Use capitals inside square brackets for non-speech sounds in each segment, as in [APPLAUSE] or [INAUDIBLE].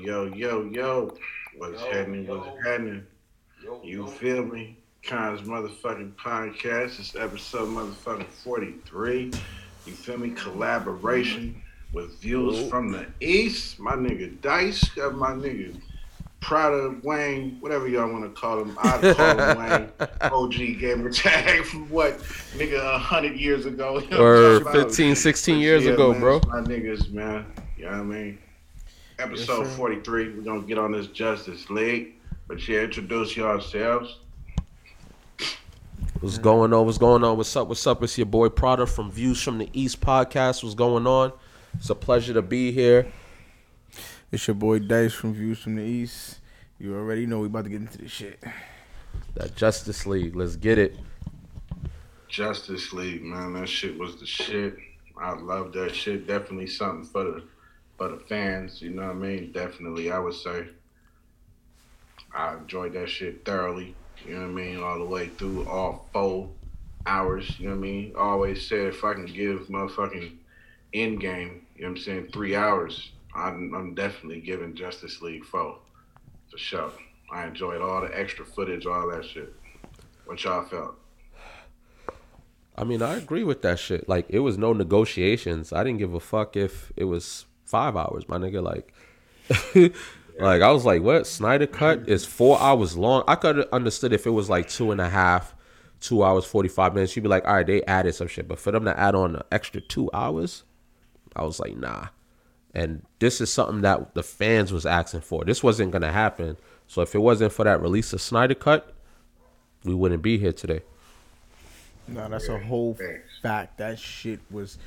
Yo, yo, yo, yo. What's Yo, happening? yo. What's happening? Yo, You yo. feel me? Khan's motherfucking podcast. It's episode motherfucking 43. You feel me? Collaboration with views from the east. My nigga Dice got my nigga Prada Wayne, whatever y'all want to call him. I [LAUGHS] call him Wayne. OG gamer tag from what nigga a hundred years ago. You [LAUGHS] know Or I'm talking about? 15, 16 years Yeah, ago, man, bro. My niggas, man. You know what I mean? Episode sir. 43. We're going to get on this Justice League. But yeah, introduce yourselves. What's going on? What's going on? What's up? What's up? It's your boy Prada from Views from the East podcast. What's going on? It's a pleasure to be here. It's your boy Dice from Views from the East. You already know we about to get into this shit. That Justice League. Let's get it. Justice League, man. That shit was the shit. I love that shit. Definitely something for the for the fans. You know what I mean? Definitely, I would say. I enjoyed that shit thoroughly. You know what I mean? All the way through all four hours. You know what I mean? Always said if I can give motherfucking end game, you know what I'm saying, three hours, I'm, I'm definitely giving Justice League four. For sure. I enjoyed all the extra footage, all that shit. What y'all felt? I mean, I agree with that shit. Like, it was no negotiations. I didn't give a fuck if it was five hours, my nigga. Like, [LAUGHS] like I was like, what? Snyder cut is four hours long. I could have understood if it was like two and a half, two hours forty five minutes. You'd be like, all right, they added some shit, but for them to add on an extra two hours, I was like, nah. And this is something that the fans was asking for. This wasn't gonna happen. So if it wasn't for that release of Snyder cut, we wouldn't be here today. No, that's a whole fact. That shit was.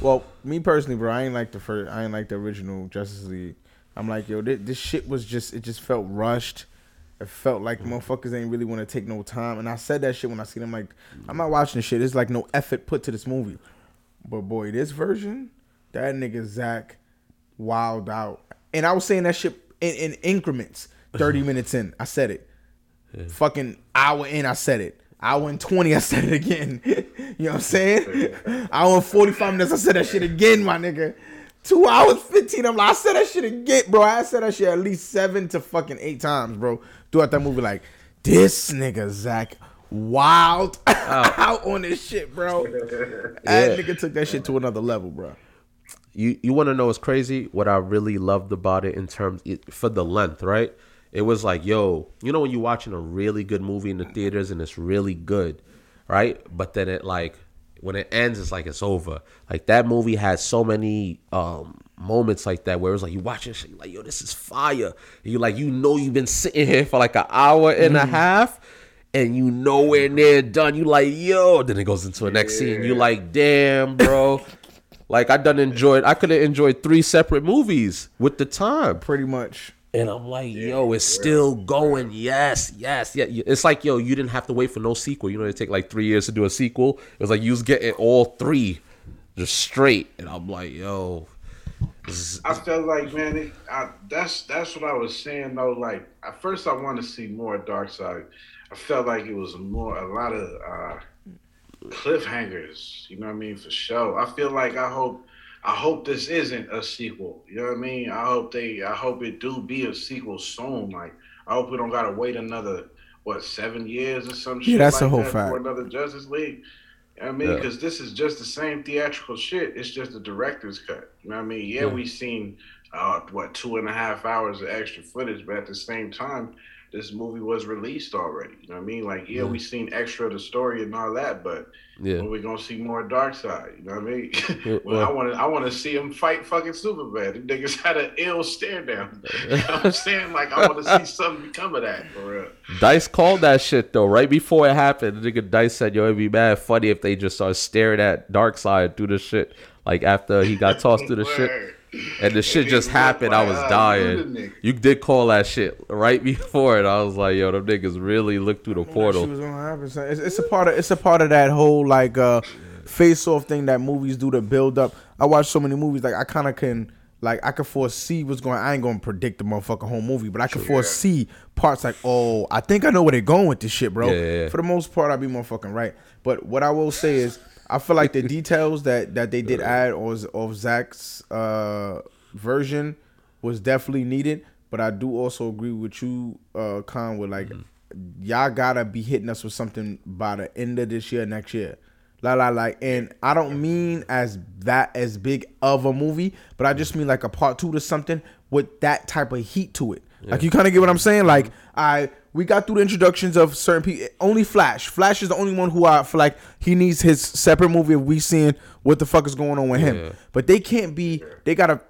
Well, me personally, bro, I ain't like the first. I ain't like the original Justice League. I'm like, yo, this, this shit was just. It just felt rushed. It felt like mm. motherfuckers ain't really want to take no time. And I said that shit when I seen them. Like, I'm not watching this shit. It's like no effort put to this movie. But boy, this version, that nigga Zack, wild out. And I was saying that shit in, in increments. [LAUGHS] Thirty minutes in, I said it. Fucking hour in, I said it. Hour went 20, I said it again. [LAUGHS] you know what I'm saying? I went 45 minutes, I said that shit again, my nigga. Two hours 15, I'm like, I said that shit again, bro. I said that shit at least seven to fucking eight times, bro. Throughout that movie, like, this nigga, Zack, wild [LAUGHS] oh. out on this shit, bro. [LAUGHS] That nigga took that shit to another level, bro. you you want to know what's crazy? What I really loved about it in terms for the length, right? It was like, yo, you know when you're watching a really good movie in the theaters and it's really good, right? But then it like when it ends, it's like it's over. Like that movie had so many um moments like that where it was like you watching shit, like, yo, this is fire. And you like you know you've been sitting here for like an hour and a half. And you nowhere near done. You like, yo. Then it goes into the next scene. You like, damn, bro. Like I done enjoyed. I could have enjoyed three separate movies with the time. Pretty much. And I'm like, yo, it's still going. Yes, yes, yeah. It's like, yo, you didn't have to wait for no sequel. You know, it take like three years to do a sequel. It was like you was getting all three just straight. And I'm like, yo, is- I felt like, man, it, I, that's that's what I was saying though. Like at first, I wanted to see more Darkseid. I felt like it was more a lot of uh, cliffhangers. You know what I mean? For sure. I feel like I hope I hope this isn't a sequel. You know what I mean? I hope they I hope it do be a sequel soon. Like I hope we don't gotta wait another what seven years or some shit. that's like a whole that fact. For another Justice League. You know I mean, Yeah. because this is just the same theatrical shit. It's just the director's cut. You know what I mean? Yeah, Yeah. we seen uh, what two and a half hours of extra footage, but at the same time, this movie was released already. You know what I mean? Like, yeah, Yeah. we seen extra of the story and all that, but Yeah. when we gonna see more Darkseid? You know what I mean? [LAUGHS] Yeah, well, well- I want to, I want to see him fight fucking Superman. The niggas had an ill stare down. [LAUGHS] You know what I'm saying? Like, I want to see something become of that for real. Dice called that shit though right before it happened. The nigga Dice said, "Yo, it'd be mad funny if they just start staring at Darkseid through the shit like after he got tossed through the shit." [LAUGHS] Word. And the shit just happened. I was dying. you the nigga. You did call that shit right [LAUGHS] before it. I was like, yo, them niggas really looked through the portal. was gonna happen. It's, it's a part of it's a part of that whole like uh face off thing that movies do to build up. I watch so many movies like I kind of can like I can foresee what's going. I ain't gonna predict the motherfucking whole movie, but I can foresee parts like oh I think I know where they're going with this shit, bro. Yeah, yeah, yeah. For the most part, I be motherfucking right. But what I will say is I feel like the [LAUGHS] details that that they did add of, of Zack's uh version was definitely needed. But I do also agree with you, uh, Con, with like y'all gotta be hitting us with something by the end of this year, next year. La la like, and I don't mean as that as big of a movie, but I just mean like a part two to something with that type of heat to it. Like you kind of get what I'm saying. Like I we got through the introductions of certain people. Only Flash. Flash is the only one who I feel like he needs his separate movie of we seeing what the fuck is going on with Yeah. him. But they can't be. They gotta.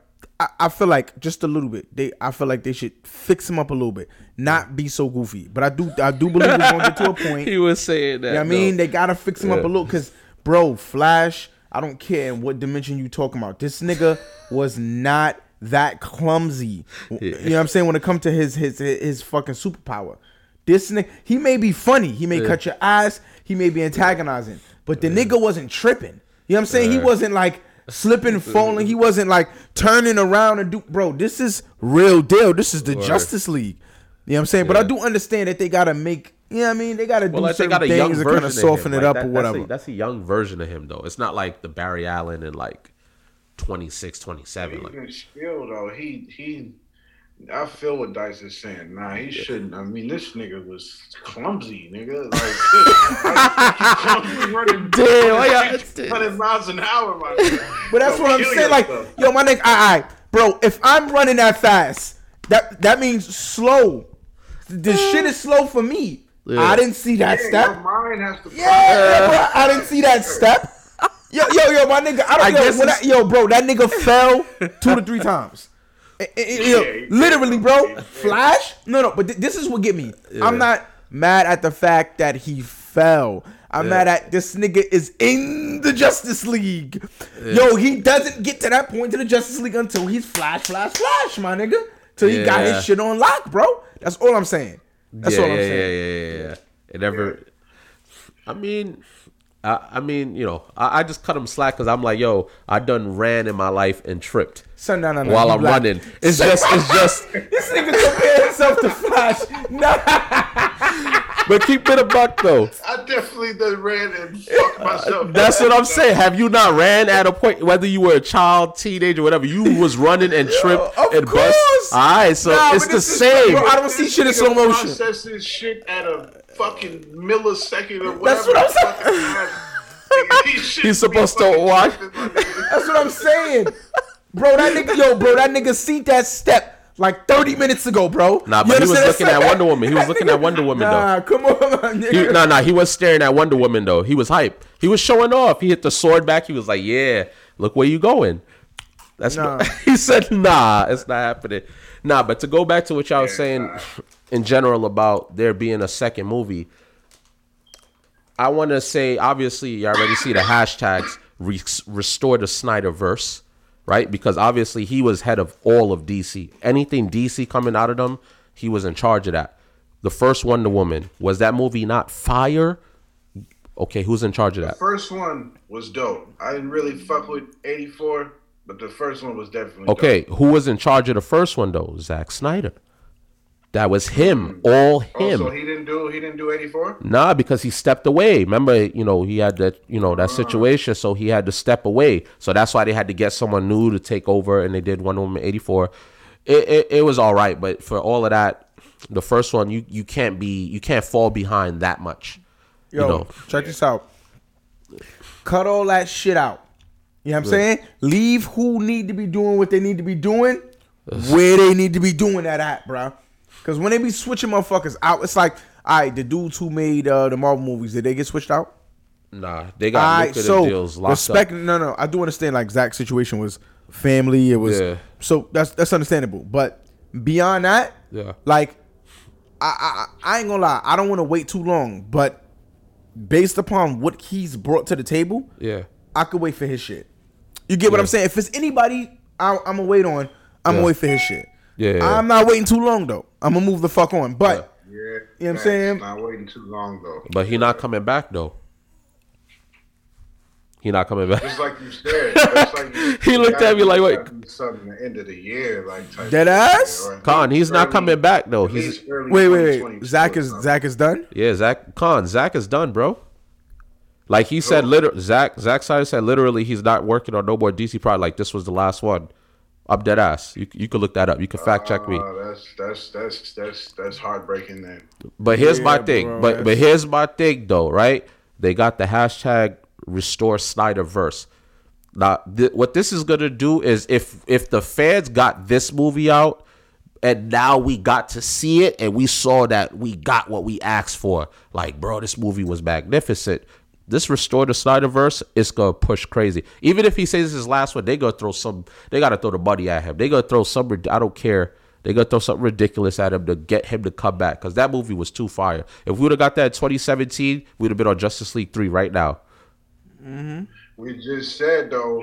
I, I feel like just a little bit. They. I feel like they should fix him up a little bit, not be so goofy. But I do. I do believe it's gonna get to a [LAUGHS] point. He was saying that. You know I mean, they gotta fix him up a little because, bro, Flash. I don't care in what dimension you talking about. This nigga was not that clumsy. You know what I'm saying when it comes to his his his fucking superpower. This nigga, he may be funny. He may cut your ass. He may be antagonizing, but the nigga wasn't tripping. You know what I'm saying? He wasn't like slipping, [LAUGHS] falling. He wasn't like turning around and do. Bro, this is real deal. This is the Justice League. You know what I'm saying? But I do understand that they gotta make. You know what I mean? They gotta do well, like they certain got a young things to kind of of soften him. it Like, up that- or that's a- whatever. That's a, young version of him though. It's not like the Barry Allen in like 26, 27. Like, Even still though, he he. I feel what Dice is saying. Nah, he shouldn't. I mean, this nigga was clumsy, nigga. [LAUGHS] Like, clumsy running Damn, why y'all- 100 [LAUGHS] miles an hour, my nigga. But that's Yo, what I'm saying. Like, yourself. yo, my nigga, I, I, bro, if I'm running that fast, that that means slow. The shit is slow for me. Yeah. I didn't see that Yeah, step. your mind has to. Yeah, yeah, bro, I didn't see that step. [LAUGHS] Yo, yo, yo, my nigga, I don't I yo, guess when I- yo, bro, that nigga fell two to three times. Eh, eh, eh, Yeah, literally, bro. Did. Flash? No, no, but th- this is what get me. I'm not mad at the fact that he fell. I'm mad at this nigga is in the Justice League. Yo, he doesn't get to that point in the Justice League until he's flash, flash, flash, my nigga. Till he got his shit on lock, bro. That's all I'm saying. That's yeah, all I'm yeah, saying. yeah, yeah, yeah, yeah. It never. I mean, I, I mean, you know, I, I just cut him slack because I'm like, yo, I done ran in my life and tripped Son, no, no, no. while I'm black. running. It's just, it's just. [LAUGHS] This nigga compare himself to Flash. Nah. [LAUGHS] But keep it a buck though. I definitely done ran and fucked uh, myself. That's what I'm saying. Have you not ran at a point, whether you were a child, teenager, whatever, you was running and tripped of and course. bust? All right, so Nah, it's the this is- same. bro, I don't see shit in Nigga slow motion. Processes shit at a fucking millisecond or whatever. That's what I'm the fuck it is. Nigga, these [LAUGHS] shit He's supposed to watch- tripping, my nigga. That's what I'm saying. Bro, that nigga, yo, bro, that nigga seen that step like 30 minutes ago, bro. Nah, You but he was looking at? [LAUGHS] Wonder Woman. He was looking nigga- at Wonder Woman, though. Nah, come on, nigga. He, nah, nah, he was staring at Wonder Woman though. He was hype. He was showing off. He hit the sword back. He was like, "Yeah, look where you going." That's Nah. [LAUGHS] he said, "Nah, it's not happening." Nah, but to go back to what y'all was saying in general about there being a second movie, I want to say obviously you already see the hashtags re- restore the Snyderverse, right? Because obviously he was head of all of DC. Anything DC coming out of them, he was in charge of that. The first Wonder Woman was that movie not fire? Okay, who's in charge of that? The First one was dope. I didn't really fuck with 84, but the first one was definitely Okay, dope. who was in charge of the first one though? Zack Snyder. That was him, mm-hmm. all him. Oh, so he didn't do he didn't do 84? Nah, because he stepped away. Remember, you know, he had that, you know, that uh-huh. situation, so he had to step away. So that's why they had to get someone new to take over, and they did Wonder Woman eighty four. It, it it was all right, but for all of that, the first one you you can't be you can't fall behind that much. Yo, you know, check this out. Cut all that shit out. You know what I'm saying? Leave who need to be doing what they need to be doing where they need to be doing that at, bro. Because when they be switching motherfuckers out, it's like, all right, the dudes who made uh, the Marvel movies, did they get switched out? Nah, they got All right, so deals locked respect. up. No, no, I do understand. Like Zack's situation was family. It was Yeah. so that's that's understandable. But beyond that, Yeah. like I I, I ain't gonna lie. I don't want to wait too long. But based upon what he's brought to the table, Yeah. I could wait for his shit. You get what Yeah. I'm saying? If it's anybody, I, I'm gonna wait on. I'm Yeah. gonna wait for his shit. Yeah, yeah. I'm not waiting too long though. I'm gonna move the fuck on. But Yeah, You know what I'm saying? Not waiting too long though. But he not coming back though. He not coming back. Just like you said, like [LAUGHS] you, He looked at me like, wait. gotta Something the end of the year, like type Dead ass? or Con, least he's not coming back though. He's wait, wait, wait. Zack is. Zack is done. yeah, Zack Con, Zack is done, bro. Like he said, liter- Zack Zack Snyder said literally he's not working on no more DC product. Like this was the last one. I'm dead ass. You you could look that up. You can fact check me. Uh, that's that's that's that's that's heartbreaking. Then But here's my thing. bro, but that's- but here's my thing though, right? They got the hashtag restore Snyderverse. Now, th- what this is gonna do is if if the fans got this movie out, and now we got to see it, and we saw that we got what we asked for. Like, bro, this movie was magnificent. This restore the Snyderverse is gonna push crazy. Even if he says his last one, they gonna throw some. They gotta throw the money at him. They gonna throw some. I don't care. They gonna throw something ridiculous at him to get him to come back because that movie was too fire. If we would have got that in 2017, we'd have been on Justice League three right now. Mm-hmm. we just said though,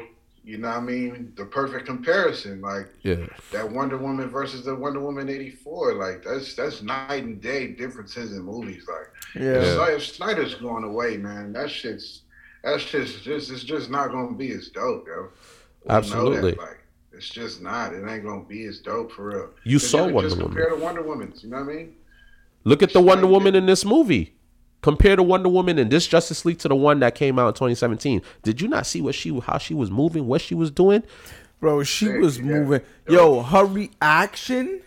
you know, what I mean, the perfect comparison, like Yeah. that Wonder Woman versus the Wonder Woman '84, like that's that's night and day differences in movies. Like, Yeah. if Snyder's going away, man, that shit's that's just just it's just not gonna be as dope, yo. We know that, Absolutely. like. It's just not. It ain't gonna be as dope for real. You saw could Wonder just Woman. Compare to Wonder Woman's. You know what I mean? Look at the Wonder like Woman it- in this movie. Compare the Wonder Woman in this Justice League to the one that came out in 2017. Did you not see what she how she was moving, what she was doing? Bro, she Sick, was yeah. moving. Yo, her reaction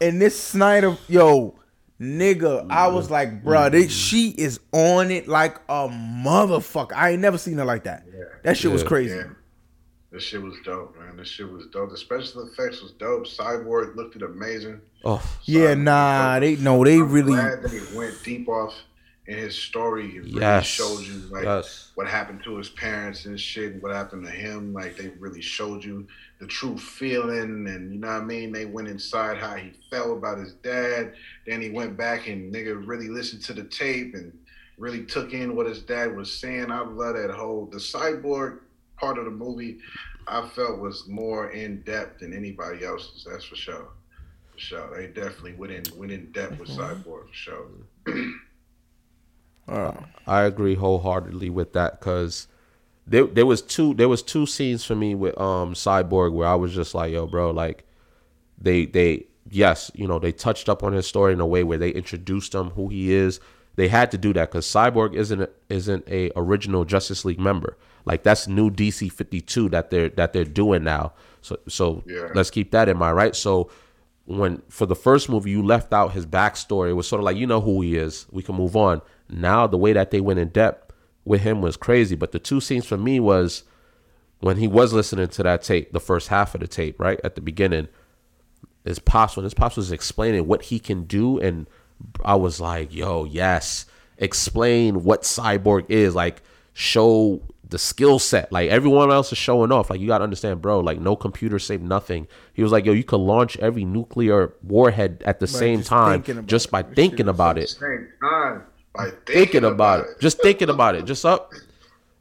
and this Snyder, yo, nigga, I was like, bro, this, she is on it like a motherfucker. I ain't never seen her like that. That shit was crazy. Yeah. This shit was dope, man. This shit was dope. The special effects was dope. Cyborg looked amazing. Oh, Yeah, nah, they dope. no, they I'm really. glad they went deep off in his story. It really Yes. showed you like Yes. what happened to his parents and shit, and what happened to him. Like they really showed you the true feeling, and you know what I mean. They went inside how he felt about his dad. Then he went back and nigga really listened to the tape and really took in what his dad was saying. I love that whole the cyborg part of the movie. I felt was more in depth than anybody else's. That's for sure. For sure, they definitely went in went in depth with mm-hmm. Cyborg for sure. [CLEARS THROAT] Uh, I agree wholeheartedly with that because there there was two there was two scenes for me with um Cyborg where I was just like, yo, bro, like they they yes, you know, they touched up on his story in a way where they introduced him who he is. They had to do that because Cyborg isn't a, isn't a original Justice League member. Like that's new DC fifty two that they're that they're doing now. So so Yeah. let's keep that in mind, right? So when for the first movie you left out his backstory, it was sort of like you know who he is. We can move on. Now the way that they went in depth with him was crazy. But the two scenes for me was when he was listening to that tape, the first half of the tape, right at the beginning, his pops when his pops was explaining what he can do, and I was like, "Yo, yes, explain what cyborg is like. Show the skill set. Like everyone else is showing off. Like you gotta understand, bro. Like no computer saved nothing. He was like, "Yo, you could launch every nuclear warhead at the same time just by thinking about it." Same time by thinking, thinking about it. Just thinking about it. Just up.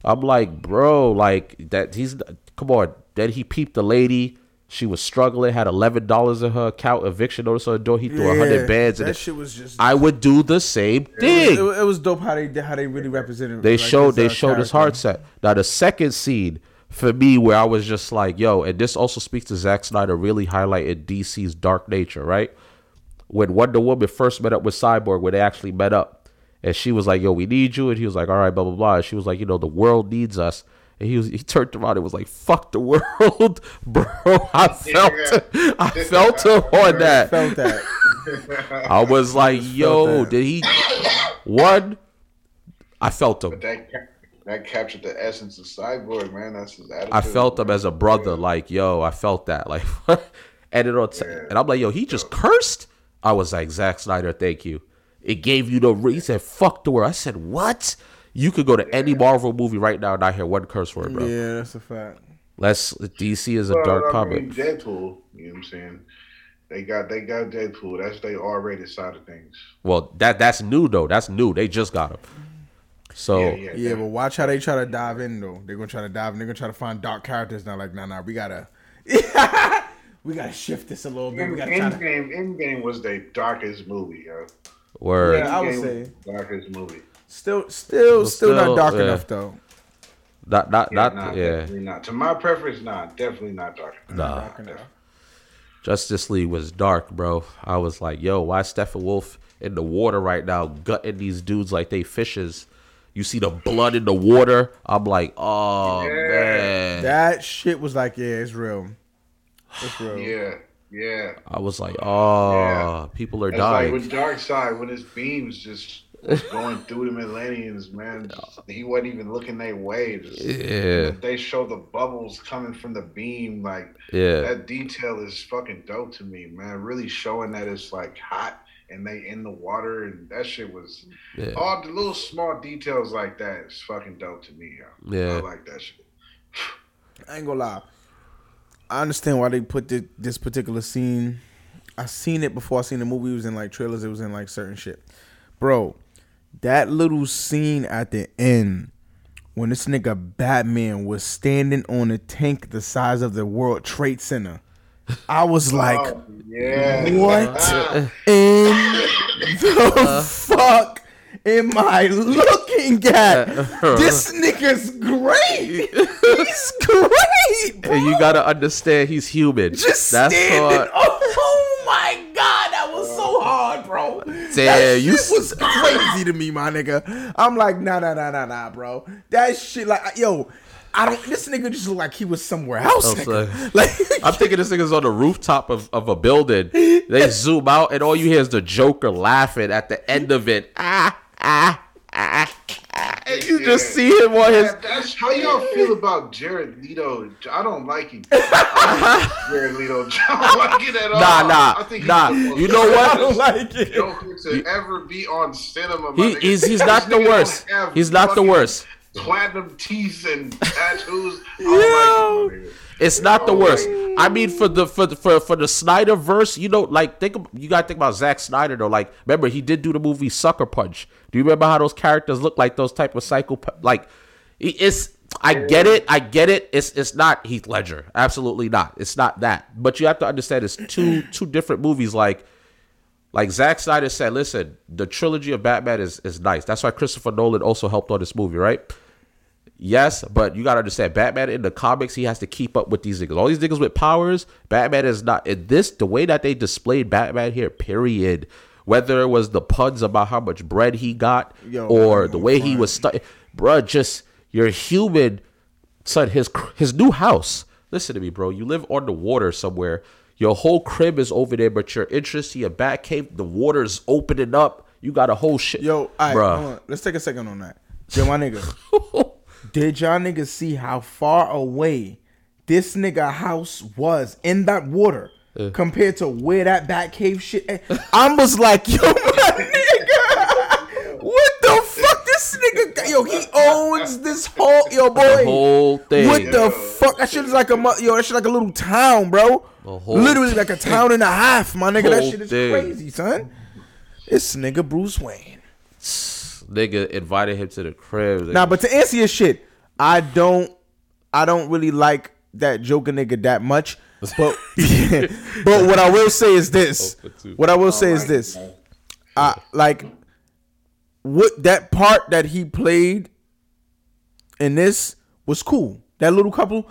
I'm like, bro, like that. He's come on. Then he peeped the lady. She was struggling. Had eleven dollars in her account. Eviction notice on the door. He threw a yeah, hundred bands. That shit was just. I would do the same it, thing. was, it was dope how they how they really represented. They like, showed his, they uh, showed his character. heart set. Now the second scene for me where I was just like, yo, and this also speaks to Zack Snyder really highlighted DC's dark nature, right? When Wonder Woman first met up with Cyborg, where they actually met up, and she was like, "Yo, we need you," and he was like, "All right, blah blah blah." And she was like, "You know, the world needs us." And he was he turned around and was like, "Fuck the world, [LAUGHS] bro." I felt I [LAUGHS] felt him on that. Felt that. I was like, "Yo, did he?" One, I felt him. that that captured the essence of Cyborg, man. That's his attitude. I felt him as a brother, like yo, I felt that, [LAUGHS] like, and it on t- and I'm like, yo, he just cursed. I was like, Zack Snyder, thank you. It gave you the. Re- he said, "Fuck the word." I said, "What?" You could go to any Marvel movie right now and not hear one curse word, bro. Yeah, that's a fact. Let's DC is a Well, dark I comic. mean, Deadpool. You know what I'm saying? They got they got Deadpool. That's the R-rated side of things. Well, that that's new though. That's new. They just got him. So Yeah, yeah. Yeah, but watch how they try to dive in though. They're gonna try to dive in. They're gonna try to find dark characters now. Like, nah, nah, we gotta, [LAUGHS] we gotta shift this a little bit. We In, gotta try to. Endgame, Endgame was the darkest movie, yo. Word. Yeah, I would Endgame say. was the darkest movie. Still, still, still, not dark yeah. enough though. Not not Yeah, not nah, yeah. definitely not. To my preference, not definitely not dark. Nah. Dark enough. Justice League was dark, bro. I was like, yo, why Steppenwolf in the water right now, gutting these dudes like they fishes? You see the blood in the water. I'm like, oh man. That shit was like, yeah, it's real. It's real. Yeah, yeah. I was like, oh, Yeah. people are That's like dying. with Darkseid when his beams just was going through the Millenniums, man. Just- he wasn't even looking their way. Just, yeah, They show the bubbles coming from the beam, like yeah, that detail is fucking dope to me, man. Really showing that it's like hot and they in the water and that shit was yeah. all the little small details like that is fucking dope to me, yo. Yeah. I like that shit. [SIGHS] I ain't gonna lie. I understand why they put thi- this particular scene. I seen it before I seen the movie. It was in like trailers. It was in like certain shit, bro. That little scene at the end when this nigga Batman was standing on a tank the size of the World Trade Center. I was oh, like, Oh, yeah. what [LAUGHS] in the uh. fuck am I looking at? [LAUGHS] This nigga's great. He's great. Bro. [LAUGHS] And you gotta understand, he's human. Just That's standing. what. [LAUGHS] Oh my god, that was so hard, bro. Damn, you was crazy to me, my nigga. I'm like, nah, nah, nah, nah, nah, bro. That shit, like, yo, I don't. This nigga just looked like he was somewhere else. I'm nigga. Like, I'm thinking this nigga's on the rooftop of, of a building. They zoom out, and all you hear is the Joker laughing at the end of it. Ah, ah, ah, ah. And you just see him on his. Yeah, that's how y'all feel about Jared Leto. I don't like him. [LAUGHS] I don't like Jared Leto. I don't like it at [LAUGHS] all. Nah, nah, I think he's nah. You know what? I don't like it. Joker to ever be on cinema. He, he's he's not the worst. He's not the worst. Platinum teeth and tattoos. [LAUGHS] I don't like him, my nigga. It's not the worst. I mean, for the for the, for for the Snyder verse, you know, like think you gotta think about Zack Snyder though. Like, remember he did do the movie Sucker Punch. Do you remember how those characters look like those type of psycho? Like, it's I get it, I get it. It's it's not Heath Ledger, absolutely not. It's not that. But you have to understand, it's two two different movies. Like, like Zack Snyder said, listen, the trilogy of Batman is is nice. That's why Christopher Nolan also helped on this movie, right? Yes, but you gotta understand, Batman in the comics, he has to keep up with these niggas. All these niggas with powers, Batman is not in this. The way that they displayed Batman here, period. Whether it was the puns about how much bread he got, Yo, or the way he was stuck, bruh, just you're human. Son, his his new house. Listen to me, bro. You live on the water somewhere. Your whole crib is over there, but your to your bat cave, the water's opening up. You got a whole shit, Yo, all right, bruh. hold on. let's take a second on that. Yo, my nigga, [LAUGHS] did y'all niggas see how far away this nigga house was in that water compared to where that bat cave shit? [LAUGHS] I was like, yo, my nigga, [LAUGHS] what the fuck? This nigga, yo, he owns this whole, yo, boy. the whole thing. What the fuck? That shit is like a yo. That shit like a little town, bro. whole Literally like a town and a half, my nigga. That shit is thing. crazy, son. This nigga Bruce Wayne. Nigga invited him to the crib. Nah, but to answer your shit, I don't, I don't really like that Joker nigga that much. But, [LAUGHS] but what I will say is this. Oh, what I will say is this. I like what that part that he played in this was cool. That little couple.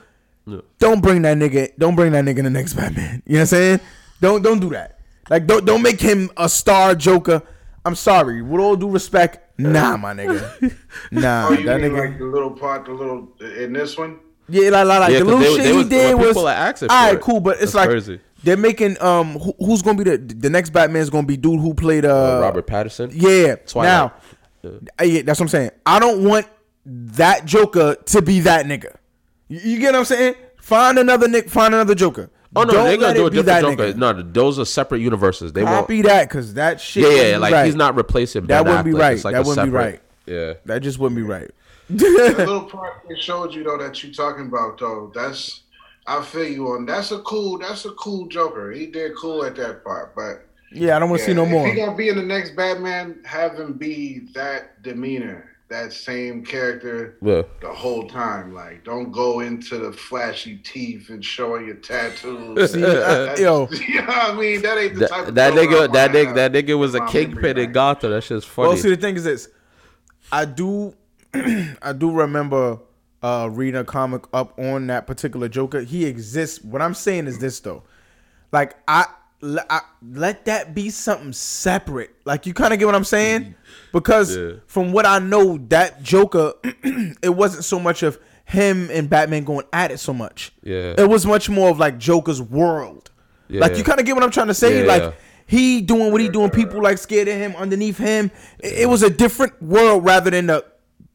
Don't bring that nigga. Don't bring that nigga in the next Batman. You know what I'm saying? Don't don't do that. Like don't don't make him a star Joker. I'm sorry. With all due respect, nah, my nigga. [LAUGHS] Nah, Oh, you that mean nigga. like the little part, the little in this one? Yeah, like, like, like Yeah, the 'cause little they- shit they he was- did was people are asking all for right, it. cool. But it's That's like crazy. they're making um who, who's gonna be the the next Batman's gonna be dude who played uh, Robert Pattinson. Yeah, Twilight. now uh, yeah, that's what I'm saying. I don't want that Joker to be that nigga. You, you get what I'm saying? Find another Nick. Find another Joker. Oh no, Don't they're gonna do a different that Joker. nigga. No, those are separate universes. They won't. Copy that because that shit. Yeah, wouldn't yeah, like right. he's not replacing. That Ben wouldn't be right. It's like That a wouldn't be right. Yeah. That just wouldn't be right. [LAUGHS] the [LAUGHS] little part they showed you though that you're talking about though, that's I feel you on. That's a cool. That's a cool Joker. He did cool at that part, but Yeah, I don't want to see no if more. he gonna be in the next Batman, have him be that demeanor, that same character Yeah. the whole time. Like, don't go into the flashy teeth and showing your tattoos. [LAUGHS] See, uh, yo. [LAUGHS] you know what I mean? That ain't the type That, of that nigga, that nigga, that nigga was a kingpin memory in bank. Gotham. That shit's funny. Well, see, the thing is this. I do, [CLEARS THROAT] I do remember uh, reading a comic up on that particular Joker. He exists. What I'm saying is this though, like I, le- I let that be something separate. Like you kind of get what I'm saying, mm-hmm. because Yeah. from what I know, that Joker, [CLEARS THROAT] it wasn't so much of him and Batman going at it so much. Yeah. it was much more of like Joker's world. Yeah. Like you kind of get what I'm trying to say. Yeah, like he doing what he doing, people like scared of him underneath him. It, it was a different world rather than the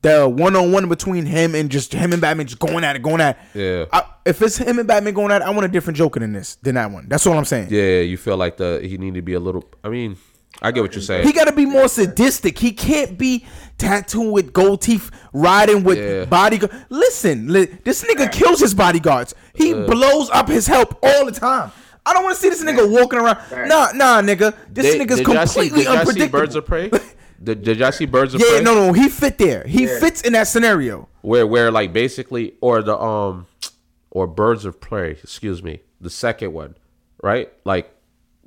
the one on one between him and just him and Batman just going at it, going at. it. Yeah. I, if it's him and Batman going at it, I want a different Joker than this, than that one. That's all I'm saying. yeah, you feel like the he need to be a little. I mean, I get what you're saying. He got to be more sadistic. He can't be tattooed with gold teeth, riding with Yeah. bodyguard. Listen, li- this nigga kills his bodyguards. He blows up his help all the time. I don't want to see this nigga walking around. Nah, nah, nigga. This They- nigga's did y'all see- completely did y'all see unpredictable. Birds of Prey. [LAUGHS] Did, did y'all see Birds of Yeah, Prey? no, no, he fit there. He fits in that scenario. where where like basically or the um or birds of prey excuse me the second one right? Like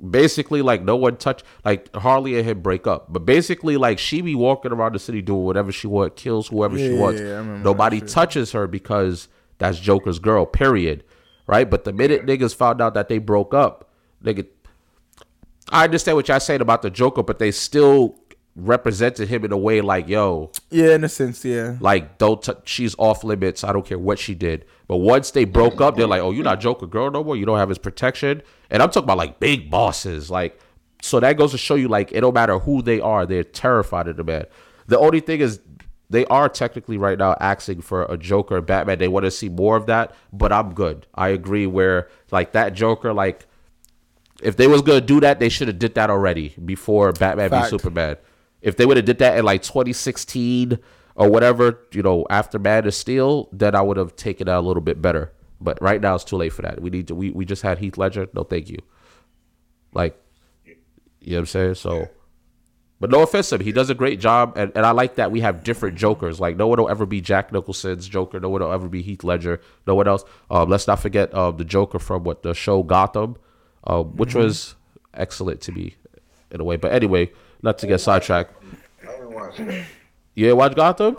basically like no one touch like harley and him break up. But basically like she be walking around the city doing whatever she want kills whoever she wants. yeah, I nobody touches her because that's joker's girl period right? But the minute niggas found out that they broke up nigga i understand what y'all saying about the joker but they still represented him in a way like yo Yeah, in a sense, yeah. like don't t- she's off limits. I don't care what she did. But once they broke up, they're like, "Oh, you're not Joker girl no more. You don't have his protection." And I'm talking about like big bosses. Like so that goes to show you like it don't matter who they are, they're terrified of the man. The only thing is they are technically right now asking for a Joker Batman. They want to see more of that, but I'm good. I agree where like that Joker like if they was gonna do that, they should have did that already before Batman Fact. v Superman. If they would have did that in like 2016 or whatever, you know, after Man of Steel, then I would have taken that a little bit better. But right now it's too late for that. We need to. We, we just had Heath Ledger. No, thank you. Like, you know what I'm saying? So, but no offense to him, he does a great job, and, and I like that we have different Jokers. Like, no one will ever be Jack Nicholson's Joker. No one will ever be Heath Ledger. No one else. Um, let's not forget uh, the Joker from what the show Gotham, uh, which was excellent to me in a way. But anyway, not to get sidetracked. I didn't watch that. You ain't watch Gotham?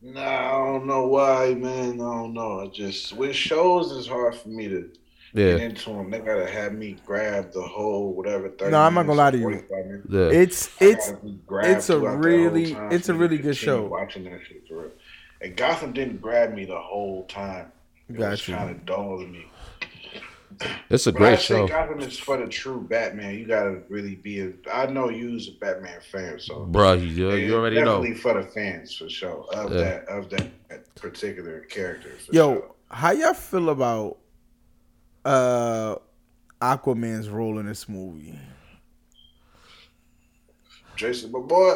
Nah, I don't know why, man. I don't know. I just with shows it's hard for me to Yeah. get into them. They gotta have me grab the whole whatever. No, I'm not gonna lie to you. 45. Yeah. It's I it's gotta be grabbed it's a throughout that whole really it's a really good show. Watching that shit for real. And Gotham didn't grab me the whole time. It was Got you. kind of dull to me. It's a But great say show. Gotham is for the true Batman. You gotta really be a. I know you's a Batman fan, so Bruh, you, you already know. definitely for the fans for sure of Yeah. that of that particular character. For Yo, sure. how y'all feel about uh Aquaman's role in this movie? Jason, but boy,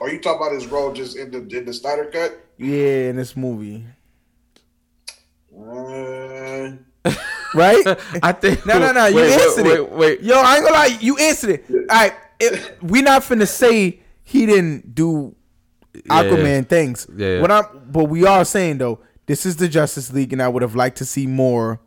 are you talking about his role just in the in the Snyder cut? Yeah, in this movie. Uh, Right? [LAUGHS] I think. No, no, no. You wait, answered wait, it. Wait, wait. Yo, I ain't gonna lie. You answered it. All right. It, we not finna say he didn't do Aquaman things. Yeah. What I'm, but we are saying though, this is the Justice League, and I would have liked to see more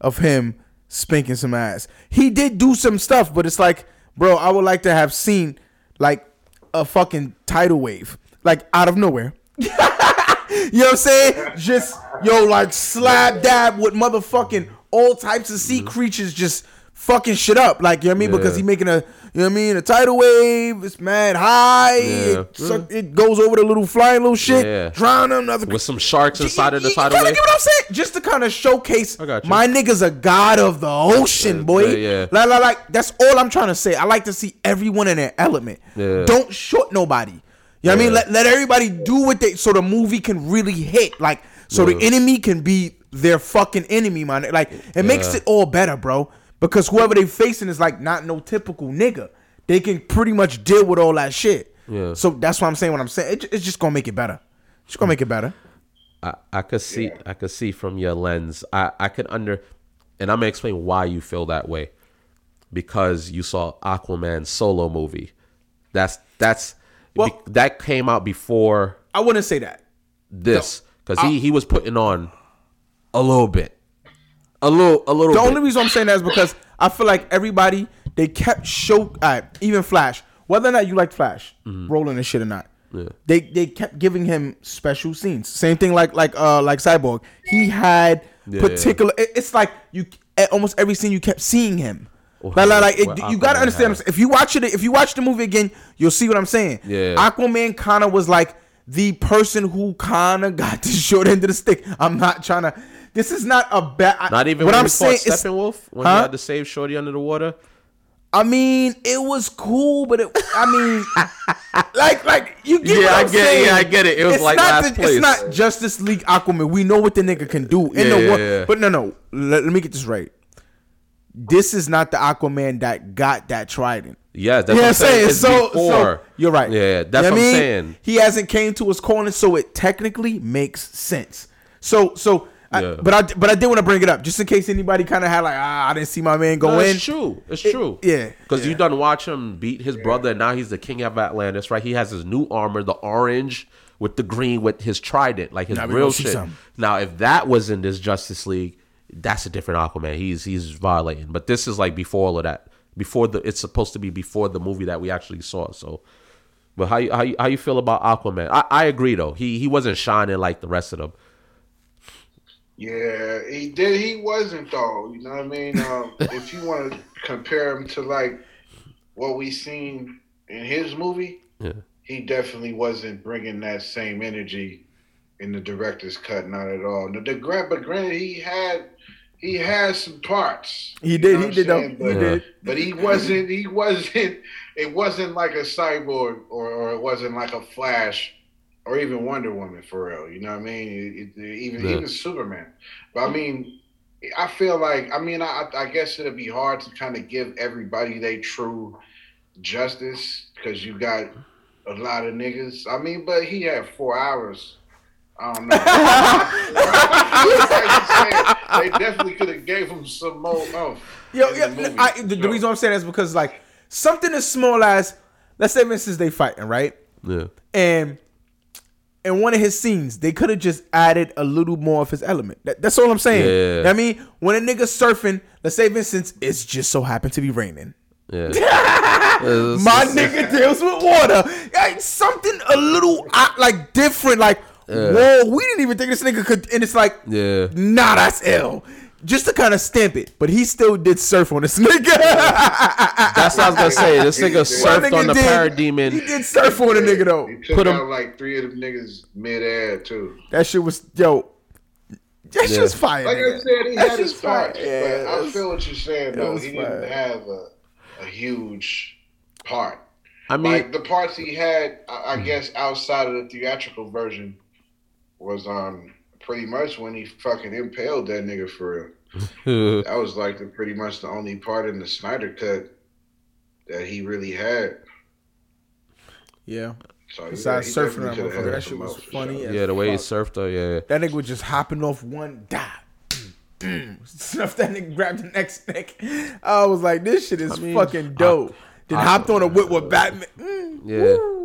of him spanking some ass. He did do some stuff, but it's like, bro, I would like to have seen like a fucking tidal wave, like out of nowhere. [LAUGHS] you know what I'm saying? Just yo, like slap dab with motherfucking all types of sea mm-hmm. creatures just fucking shit up. Like, you know what I mean? Because he making a you know what I mean, a tidal wave, it's mad high, Yeah. it, suck, it goes over the little flying little shit, Yeah. drown them, another With some sharks inside of the you, tidal wave. get what I'm saying? Just to kind of showcase you. my nigga's a god of the ocean, boy. yeah, yeah. Like, like, like, that's all I'm trying to say. I like to see everyone in their element. Yeah. Don't short nobody. You know what I mean? Let, let everybody do what they so the movie can really hit. Like so Yeah. the enemy can be their fucking enemy, man. Like it makes it all better, bro. Because whoever they facing is like not no typical nigga. They can pretty much deal with all that shit. Yeah. So that's why I'm saying what I'm saying. It, it's just gonna make it better. It's gonna make it better. I, I could see I could see from your lens. I, I could under and I'm gonna explain why you feel that way. Because you saw Aquaman solo movie. That's that's Well- be- that came out before I wouldn't say that. this. Because he, he was putting on a little bit. A little a little The bit. only reason I'm saying that is because I feel like everybody they kept show right, even Flash, whether or not you like Flash, rolling and shit or not. They they kept giving him special scenes. Same thing like like uh like Cyborg. He had Yeah, particular. it- It's like you almost every scene you kept seeing him. Like, like, like, it- you gotta understand. what I'm has- saying. If you watch it, if you watch the movie again, you'll see what I'm saying. Yeah. Aquaman kind of was like the person who kind of got [LAUGHS] the short end of the stick. I'm not trying to. This is not a bad. Not even what when I'm saying. Steppenwolf when Huh? he had to save Shorty under the water. I mean, it was cool, but it. I mean, [LAUGHS] like, like you get Yeah, what I I'm get it. saying. Yeah, I get it. It was It's like not last the- place. It's not Justice League Aquaman. We know what the nigga can do in Yeah, the yeah, world. yeah. But no, no. Let, let me get this right. This is not the Aquaman that got that trident. Yeah, that's You know what I'm saying. So, before. so you're right. Yeah, that's You know what I'm mean? saying. He hasn't came to his corner, so it technically makes sense. So, so, I, Yeah. but I, but I did want to bring it up just in case anybody kind of had like, ah, I didn't see my man go No, in. it's true. It's It- true. yeah, Because yeah. you done watch him beat his brother, and now he's the king of Atlantis, right? He has his new armor, the orange with the green with his trident, like his Now real shit. Now, if that was in this Justice League, that's a different Aquaman. He's he's violating. But this is like before all of that. Before the it's supposed to be before the movie that we actually saw. So, but how you how you, how you feel about Aquaman? I, I agree though. He he wasn't shining like the rest of them. Yeah, he did. He wasn't though. You know what I mean? Um, [LAUGHS] if you want to compare him to like what we seen in his movie, Yeah. he definitely wasn't bringing that same energy in the director's cut. Not at all. The, the grant, but granted, he had he has some parts. He You did. know He did. I'm though. He But, did. but he wasn't. He wasn't. It wasn't like a cyborg, or, or it wasn't like a Flash, or even Wonder Woman for real. You know what I mean? It, it, even Yeah. even Superman. But I mean, I feel like I mean I I guess it'd be hard to kind of give everybody they true justice because you got a lot of niggas. I mean, but he had four hours. I don't know. [LAUGHS] they definitely could have gave him some more oomph. Yo, in yeah, the. I, the, the reason I'm saying that is because like something as small as let's say for instance they fighting right, Yeah. and in one of his scenes they could have just added a little more of his element. That, that's all I'm saying. Yeah. You know I mean, when a nigga surfing, let's say for instance it's just so happened to be raining. Yeah. [LAUGHS] My nigga deals with water. Like, something a little uh, like different. Like, whoa, we didn't even think this nigga could. And it's like, Yeah. nah, that's ill. Just to kind of stamp it, but he still did surf on this [LAUGHS] nigga. That's what I was gonna say. This nigga surfed nigga on the did- parademon. He did surf on the nigga though. He took Put him- out like three of them niggas mid air too. That shit was yo. That shit Yeah. was fire. Like I said, he That had his shit's fire. parts, Yeah, but I was- feel what you're saying though. He fire. didn't have a, a huge part. I mean, like the parts he had, I. I guess outside of the theatrical version, was um pretty much when he fucking impaled that nigga for real. [LAUGHS] That was like the pretty much the only part in the Snyder cut that he really had. Yeah. So yeah, Besides he surfing that motherfucker, that shit was funny. sure. as yeah, the way he surfed though, yeah. That nigga was just hopping off one dot. [LAUGHS] Snuff that nigga, grabbed the next neck. I was like, this shit is mean, fucking dope. then I- hopped on a whip with Batman. Mm, Yeah. woo,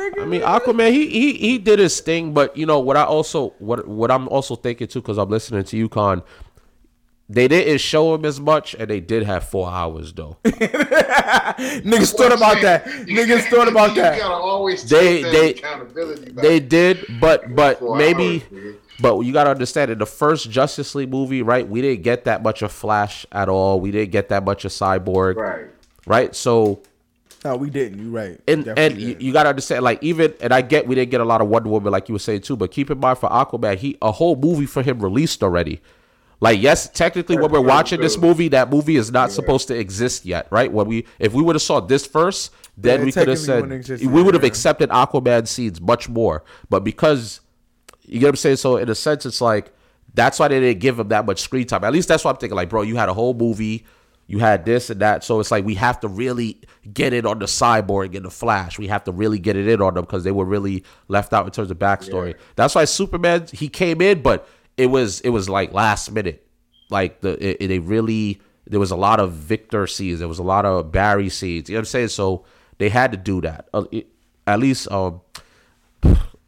nigga. I mean, Aquaman, he he he did his thing, but you know what? I also what what I'm also thinking too, because I'm listening to UConn. They didn't show him as much, and they did have four hours though. [LAUGHS] niggas thought about that. Niggas thought about You that. gotta always They- that they- accountability. They did, but but maybe, hours, but you gotta understand in the first Justice League movie, right? We didn't get that much of Flash at all. We didn't get that much of Cyborg, right. right? So No, we didn't. You're right. and Definitely and you, you gotta understand, like even and I get we didn't get a lot of Wonder Woman like you were saying too, but keep in mind for Aquaman, he a whole movie for him released already. Like yes, technically when we're watching this movie, that movie is not supposed to exist yet, right? When we if we would have saw this first, then Yeah, we could have said exist we would have yeah. accepted Aquaman scenes much more. But because you get what I'm saying, so in a sense, it's like That's why they didn't give him that much screen time. At least that's what I'm thinking. Like, bro, you had a whole movie, you had this and that. So it's like we have to really get it on the cyborg and the Flash. We have to really get it in on them because they were really left out in terms of backstory. That's why Superman he came in, but it was it was like last minute. Like the it, it- they really there was a lot of Victor scenes. There was a lot of Barry scenes. You know what I'm saying? So they had to do that. Uh, it- at least um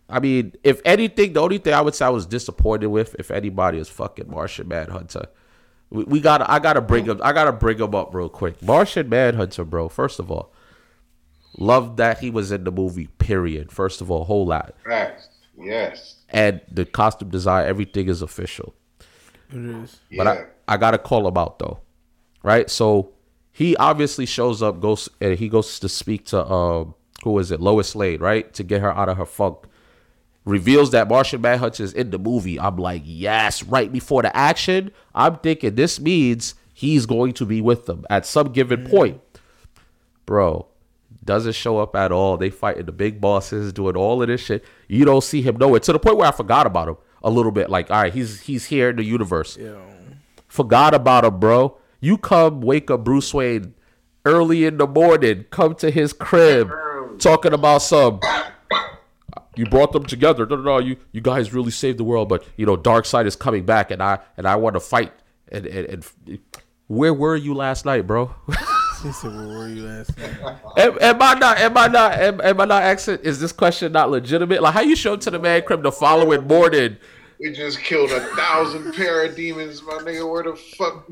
I mean, if anything, the only thing I would say I was disappointed with, if anybody, is fucking Martian Manhunter. We, we got, to I gotta bring him, I gotta bring him up real quick. Martian Manhunter, bro. First of all, love that he was in the movie. Period. First of all, whole lot, Facts. Yes. and the costume design, everything is official. It is. But Yeah. I, I gotta call him out though, right? So he obviously shows up, goes and he goes to speak to um who is it, Lois Lane, right, to get her out of her funk. Reveals that Martian Manhunter is in the movie. I'm like, yes. Right before the action, I'm thinking this means he's going to be with them at some given mm. point, bro. Doesn't show up at all. They fighting the big bosses, doing all of this shit. You don't see him nowhere. To the point where I forgot about him a little bit. Like, all right, he's he's here in the universe. Forgot about him, bro. You come wake up Bruce Wayne early in the morning, come to his crib, talking about some. You brought them together. No, no, no. You you guys really saved the world, but you know, Darkseid is coming back, and I and I want to fight. And and, and where were you last night, bro? [LAUGHS] He said, "Where were you last night?" am, am I not? Am I not? Am, am I not asking? Is this question not legitimate? Like, how you show up to the man crib the following morning? We just killed a thousand parademons, my nigga. Where the fuck?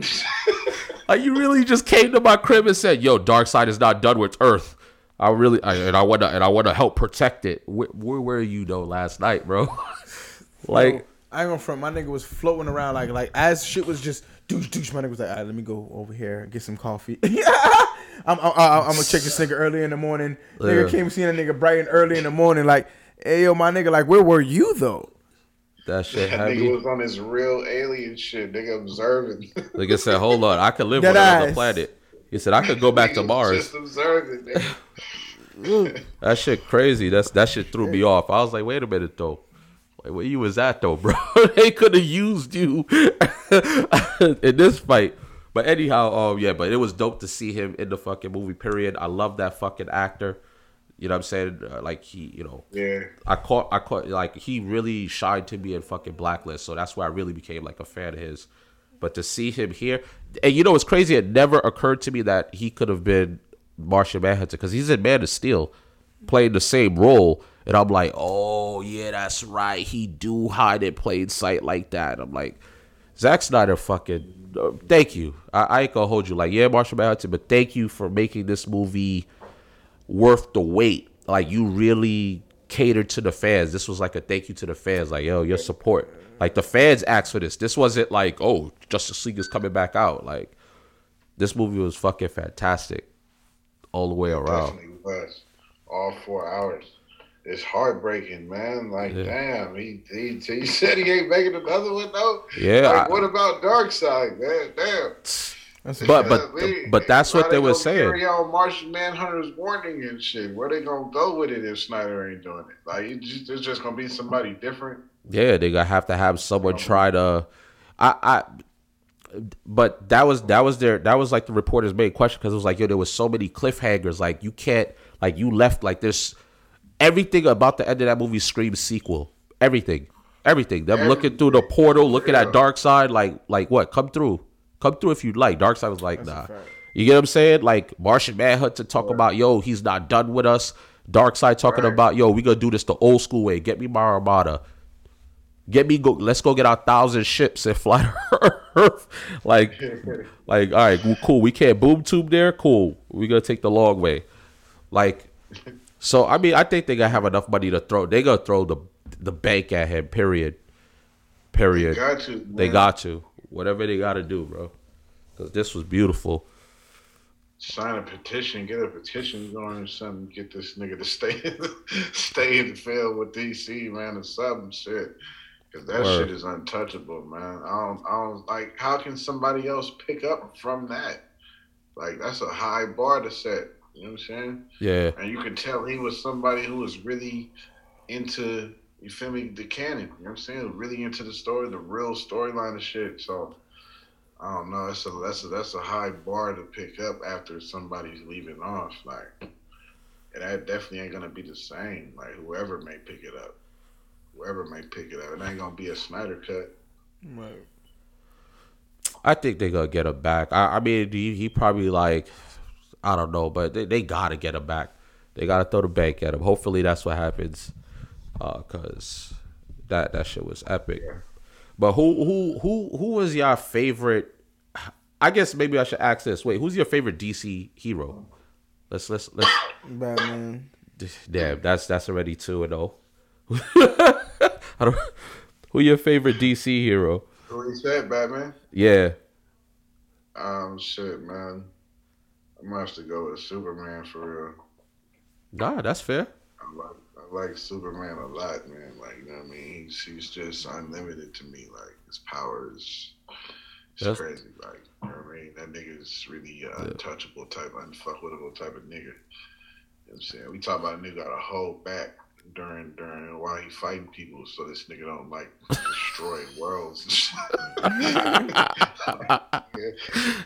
Are you really just came to my crib and said, "Yo, Darkseid is not done with Earth. I really, I, and I want to, and I want to help protect it." Where, where were you though last night, bro? [LAUGHS] like, I ain't gonna front. My nigga was floating around like like as shit was just douche douche. My nigga was like, all right, let me go over here and get some coffee. [LAUGHS] I'm, I'm, I'm, I'm gonna check this nigga early in the morning. Nigga Yeah. came seeing a nigga bright and early in the morning. Like, hey yo, my nigga, like, where were you though? that shit that nigga was on his real alien shit. Nigga observing. Like I said, hold on, I could live Dead on another planet. He said I could go back to [LAUGHS] Nigga was Mars. Just observing. That shit crazy. That's that shit threw me off. I was like, wait a minute though. Where you was at though, bro? [LAUGHS] they could have used you [LAUGHS] in this fight. But anyhow, um, yeah, but it was dope to see him in the fucking movie. Period. I love that fucking actor. You know what I'm saying? Uh, like he, you know, Yeah. I caught, I caught, like he really shined to me in fucking Blacklist. So that's why I really became like a fan of his. But to see him here, and you know it's crazy? It never occurred to me that he could have been Martian Manhunter because he's in Man of Steel, playing the same role. And I'm like, oh yeah, that's right. He do hide in plain sight like that. I'm like, Zack Snyder, fucking, uh, thank you. I, I ain't gonna hold you like, yeah, Martian Manhunter, but thank you for making this movie worth the wait. Like you really catered to the fans. This was like a thank you to the fans. Like yo, your support. Like the fans asked for this. This wasn't like oh Justice League is coming back out. Like this movie was fucking fantastic all the way around. Definitely was. All four hours. It's heartbreaking, man. Like, Yeah. damn, he, he he said he ain't making another one though. Yeah, Like, I- what about Darkseid, man? Damn. That's But but Yeah, but that's what they were saying. Carry on Martian Manhunter's warning and shit. Where they gonna go with it if Snyder ain't doing it? Like, it just, it's just gonna be somebody different. Yeah, they gonna have to have someone try to. I, I, but that was that was their that was like the reporter's main question because it was like yo there was so many cliffhangers like you can't like you left like this everything about the end of that movie screams sequel. Everything. Everything. Them looking through the portal looking at Darkseid like like what? Come through. Come through if you like. Darkseid was like nah. you get what I'm saying? Like Martian Manhunter talk about yo he's not done with us. Darkseid talking Right. about yo we gonna do this the old school way. Get me my armada get me go let's go get our thousand ships and fly [LAUGHS] to earth. Like like all right well, cool we can't boom tube there? Cool we gonna take the long way. Like so i mean i think they gotta have enough money to throw they gonna throw the the bank at him period. Period. Got to. they got to. Whatever they gotta do bro. Because this was beautiful. Sign a petition, get a petition going or something, get this nigga to stay [LAUGHS] stay in the field with DC, man, or something shit. Cause that Word. shit is untouchable, man. I don't, I don't like. How can somebody else pick up from that? Like that's a high bar to set. You know what I'm saying? yeah And you could tell he was somebody who was really into You feel me? The canon. You know what I'm saying? Really into the story, the real storyline of shit. So I don't know. That's a that's a that's a high bar to pick up after somebody's leaving off. Like, and that definitely ain't gonna be the same. Like whoever may pick it up, whoever may pick it up, it ain't gonna be a Snyder cut. Right. I think they gonna get him back. I, I mean, he, he probably like, I don't know, but they, they gotta get him back. They gotta throw the bank at him. Hopefully, that's what happens, uh, cause that that shit was epic. But who who who who was your favorite? I guess maybe I should ask this. Wait, who's your favorite DC hero? Let's let's let's. Batman. Damn, that's that's already two and zero. [LAUGHS] I don't. [LAUGHS] Who your favorite DC hero? Who he said, Batman? Yeah. Um, shit, man. I might have to go with Superman for real. Nah, that's fair. I like I like Superman a lot, man. Like you know what I mean? He's he's just unlimited to me. Like his power is it's That's- crazy. Like you know what I mean? That nigga is really uh, untouchable type, unfuckwittable type of nigga. You know what I'm saying? We talk about a nigga got to hold back during during while he fighting people so this nigga don't like [LAUGHS] destroy worlds [LAUGHS]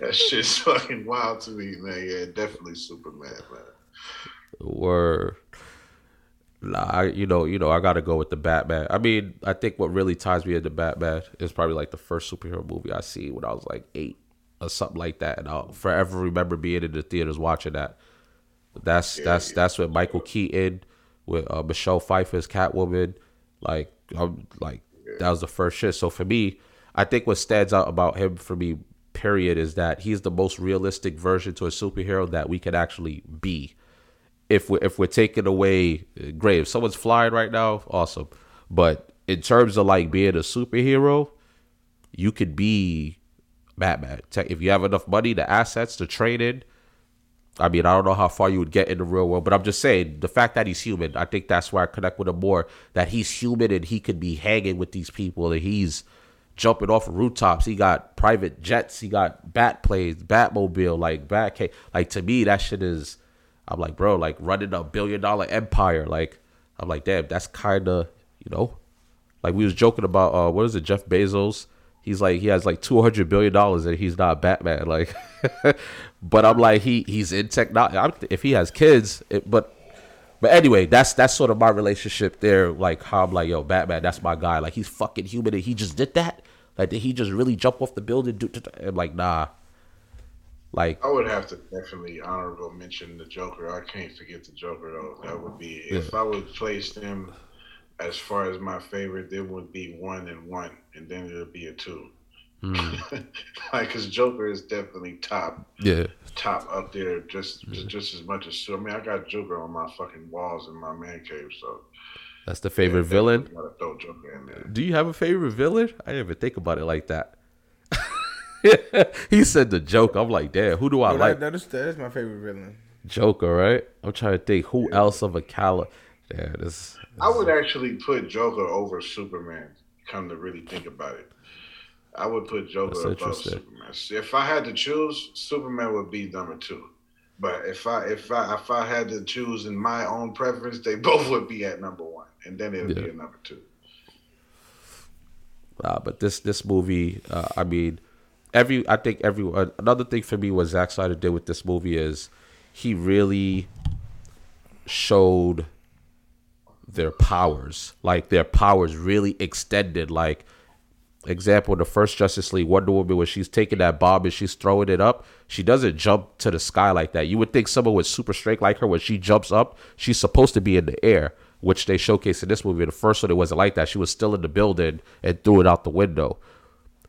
that shit's fucking wild to me, man. Yeah, definitely Superman, man. Word. Nah, I, you know, you know, I gotta go with the Batman. I mean, I think what really ties me into Batman is probably like the first superhero movie I see when I was like eight or something like that, and I'll forever remember being in the theaters watching that. That's that's that's with Michael Keaton, with uh, Michelle Pfeiffer's Catwoman. Like, I'm like that was the first shit. So for me, I think what stands out about him for me, period, is that he's the most realistic version to a superhero that we could actually be if we're if we're taking away great if someone's flying right now awesome but in terms of like being a superhero you could be batman if you have enough money the assets to train in i mean i don't know how far you would get in the real world but i'm just saying the fact that he's human i think that's where i connect with him more that he's human and he could be hanging with these people and he's jumping off of rooftops he got private jets he got bat planes batmobile like bat like to me that shit is I'm like, bro, like running a billion dollar empire. Like, I'm like, damn, that's kind of, you know, like we was joking about, uh, what is it, Jeff Bezos? He's like, he has like two hundred billion dollars and he's not Batman. Like, [LAUGHS] but I'm like, he he's in technology. If he has kids, it, but but anyway, that's that's sort of my relationship there. Like how I'm like, yo, Batman, that's my guy. Like he's fucking human and he just did that. Like did he just really jump off the building? Do, do, do? I'm like, nah. Like I would have to definitely honorable mention the Joker. I can't forget the Joker though. That would be if I would place them as far as my favorite, there would be one and one, and then it'll be a two. Hmm. [LAUGHS] like, cause Joker is definitely top, yeah, top up there, just just, just as much as. I mean, I got Joker on my fucking walls in my man cave, so that's the favorite yeah, villain. Throw Joker in there. Do you have a favorite villain? I didn't even think about it like that. [LAUGHS] he said the joke. I'm like, damn, who do I like? that, that, is, that is my favorite villain. Joker, right? I'm trying to think who else of a caliber. Yeah, this. I would actually put Joker over Superman. Come to really think about it, I would put Joker above. Superman. If I had to choose, Superman would be number two. But if I if I if I had to choose in my own preference, they [LAUGHS] both would be at number one, and then it would Yeah. be a number two. Uh, but this this movie, uh, I mean, every I think everyone. Another thing for me what Zack Snyder did with this movie is he really showed their powers, like their powers really extended. Like example, the first Justice League Wonder Woman, when she's taking that bomb and she's throwing it up, she doesn't jump to the sky like that. You would think someone with super strength like her, when she jumps up, she's supposed to be in the air, which they showcase in this movie. The first one, it wasn't like that. She was still in the building and threw it out the window.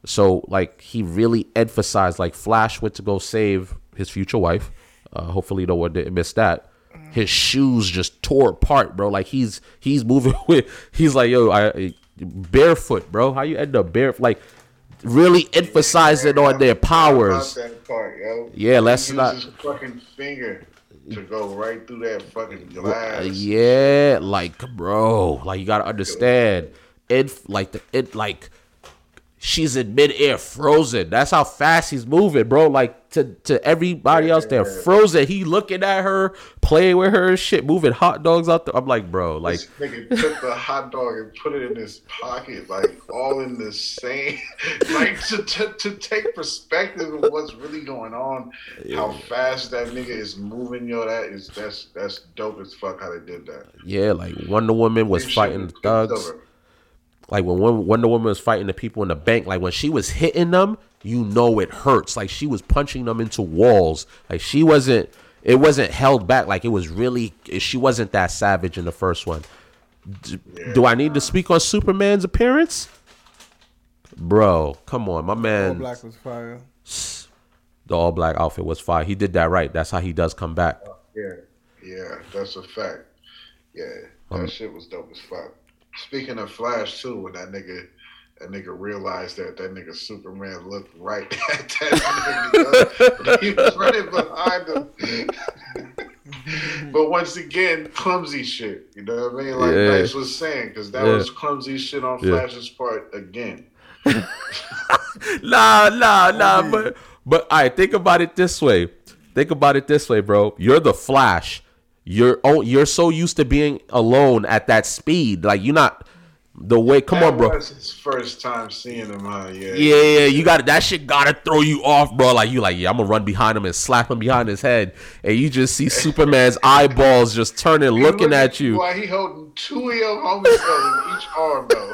So, like, he really emphasized, like, Flash went to go save his future wife. Uh, hopefully, no one didn't miss that. His shoes just tore apart, bro. Like he's he's moving [LAUGHS] with. He's like, yo, I barefoot, bro. How you end up barefoot? Like, really emphasizing on their powers. Part. Yeah, let's not- His fucking finger to go right through that fucking glass. Yeah, like bro, like you gotta understand it. Like the it like she's in midair, frozen. That's how fast he's moving, bro. Like to to everybody else, they're frozen. He looking at her, playing with her, shit, moving hot dogs out there. I'm like, bro, like This nigga took the hot dog and put it in his pocket, like all in the same, [LAUGHS] like to, to, to take perspective of what's really going on, how fast that nigga is moving, yo. That is that's that's dope as fuck how they did that. yeah, like Wonder Woman was fighting the thugs. Quicksilver. Like when Won- Wonder Woman was fighting the people in the bank, like when she was hitting them, you know it hurts. Like she was punching them into walls. Like she wasn't, it wasn't held back. Like it was really, she wasn't that savage in the first one. D- Do I need to speak on Superman's appearance? Bro, come on, my man. All man. black was fire. The all black outfit was fire. He did that right. That's how he does come back. Yeah, yeah, that's a fact. Yeah, that Um, shit was dope as fuck. Speaking of Flash too, when that nigga that nigga realized that that nigga Superman looked right [LAUGHS] at that nigga, he was running behind him. but once again, clumsy shit. You know what I mean? Like Yeah. Max was saying, because that Yeah. was clumsy shit on Yeah. Flash's part again. [LAUGHS] Nah, nah, nah. But but I right, think about it this way. Think about it this way, bro. You're the Flash. You're oh, you're so used to being alone at that speed. Like you're not the way. Come that on, bro. was his first time seeing him, huh? Yeah. Yeah, yeah, you got that shit. Gotta throw you off, bro. Like you, like yeah, I'm gonna run behind him and slap him behind his head, and you just see Superman's [LAUGHS] eyeballs just turning, He looking at you. Why he holding two of your homies in each arm though.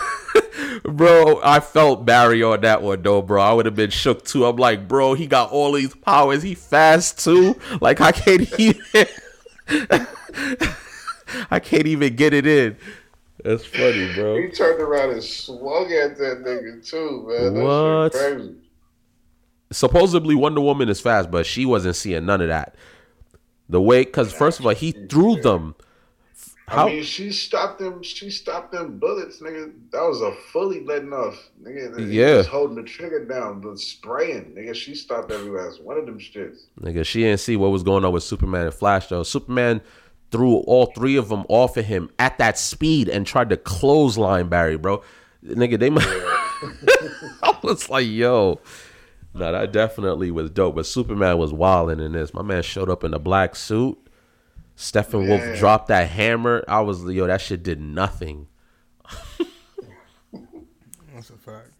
[LAUGHS] [LAUGHS] [LAUGHS] Bro, I felt Barry on that one though, bro. I would have been shook too. I'm like, bro, he got all these powers. He fast too. Like I can't [LAUGHS] even [LAUGHS] I can't even get it in. That's funny, bro. He turned around and swung at that nigga too, man. That What? crazy. Supposedly Wonder Woman is fast, but she wasn't seeing none of that. The way cause first of all, he threw them. How I mean, she stopped them. She stopped them bullets, nigga. That was a fully letting off, nigga. Yeah. was holding the trigger down, but spraying, nigga. She stopped every last one of them shits. Nigga, she didn't see what was going on with Superman and Flash though. Superman threw all three of them off of him at that speed and tried to clothesline Barry, bro. Nigga, they. [LAUGHS] I was like, yo, no, that definitely was dope. But Superman was wilding in this. My man showed up in a black suit. Steppenwolf dropped that hammer. I was, yo, that shit did nothing. That's a fact.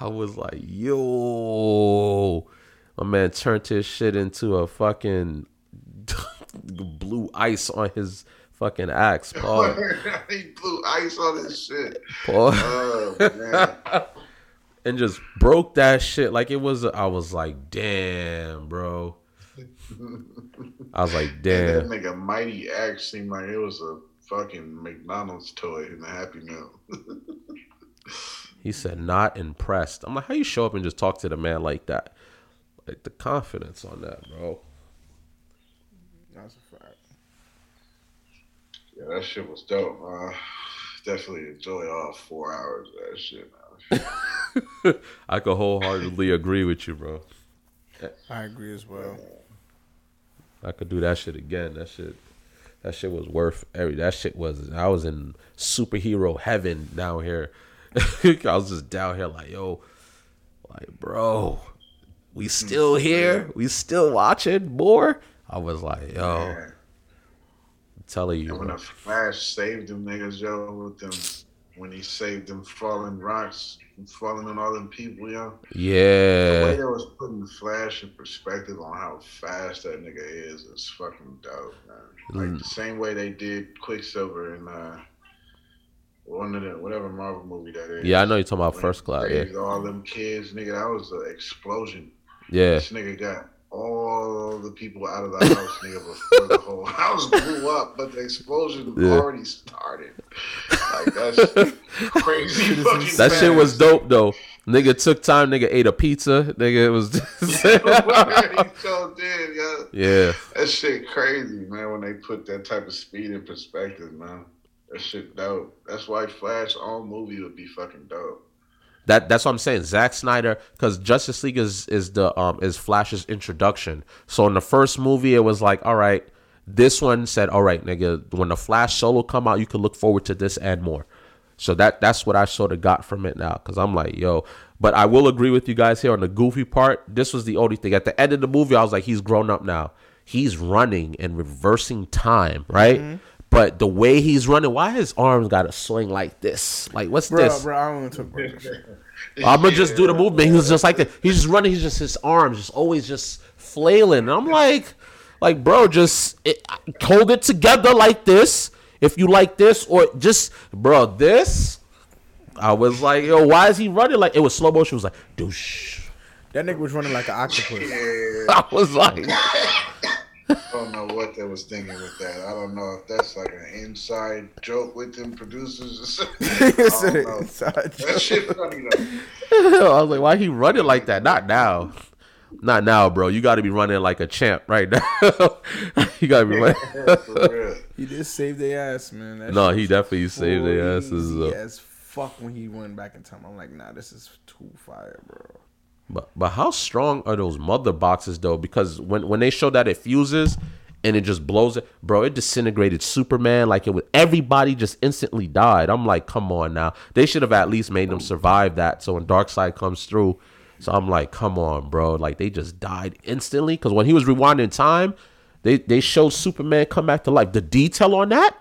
I was like, yo, my man turned his shit into a fucking [LAUGHS] blue ice on his fucking axe, [LAUGHS] Paul. he blew ice on his shit. Paul. Oh man. [LAUGHS] and just broke that shit like it was. I was like, damn, bro. I was like, damn. That damn. nigga mighty axe seemed like it was a fucking McDonald's toy in the Happy Meal. [LAUGHS] He said, not impressed. I'm like, how you show up and just talk to the man like that? Like the confidence on that, bro. That's a fact. Yeah, that shit was dope. Uh, definitely enjoy all four hours of that shit, man. [LAUGHS] I could wholeheartedly agree with you, bro. I agree as well. I could do that shit again. That shit, that shit was worth every. That shit was. I was in superhero heaven down here. [LAUGHS] I was just down here like, yo, like, bro, we mm, still here. We still watching more. I was like, yo, Yeah. I'm telling you, And when bro. the Flash saved them niggas, yo, with them, when he saved them falling rocks, and falling on all them people, yo. Yeah. The way they was putting the Flash in perspective on how fast that nigga is is fucking dope, man. Like Mm. the same way they did Quicksilver in uh, one of the whatever Marvel movie that is. yeah. I know you're talking about When First Class. Yeah, All them kids, nigga, that was an explosion. yeah, This nigga got all the people out of the house, nigga, before the whole [LAUGHS] house blew up, but the explosion [LAUGHS] Yeah. already started. Like that's crazy. fucking that shit was dope though. Nigga took time. Nigga ate a pizza. Nigga it was. [LAUGHS] he so did, yeah. yeah. That shit crazy, man. When they put that type of speed in perspective, man. That shit dope. That's why Flash all movie would be fucking dope. That that's what I'm saying. Zack Snyder, because Justice League is is the um is Flash's introduction. So in the first movie, it was like, all right. This one said, all right, nigga. When the Flash solo come out, you can look forward to this and more. So that that's what I sort of got from it now, because I'm like, yo. But I will agree with you guys here on the goofy part. This was the only thing. At the end of the movie, I was like, he's grown up now. He's running and reversing time, right? Mm-hmm. But the way he's running, why his arms got to swing like this? Like, what's Bro, this? bro, I don't want to talk about this shit. [LAUGHS] I'm gonna just do the movement. He's just like that. He's just running. He's just his arms just always just flailing. And I'm like, like, bro, just it, hold it together like this. If you like this, or just, bro, this. I was like, yo, why is he running like it was slow motion? It was like, douche. That nigga was running like an octopus. [LAUGHS] I was like, I don't know what they was thinking with that. I don't know if that's like an inside joke with them producers or something. [LAUGHS] I He said don't know. inside That joke. shit funny though. [LAUGHS] I was like, why he running like that? Not now. Not now, bro. You got to be running like a champ right now. [LAUGHS] you got to be running. For. He did save their ass, man. That No, he definitely saved their asses. crazy As fuck when he went back in time. I'm like, nah, this is too fire, bro. But but how strong are those mother boxes though? Because when when they show that it fuses and it just blows it, bro, it disintegrated Superman like it was everybody just instantly died. I'm like, come on now. They should have at least made them survive that. So when Darkseid comes through, so I'm like, come on, bro. Like they just died instantly. Because when he was rewinding time, they they showed Superman come back to life. The detail on that.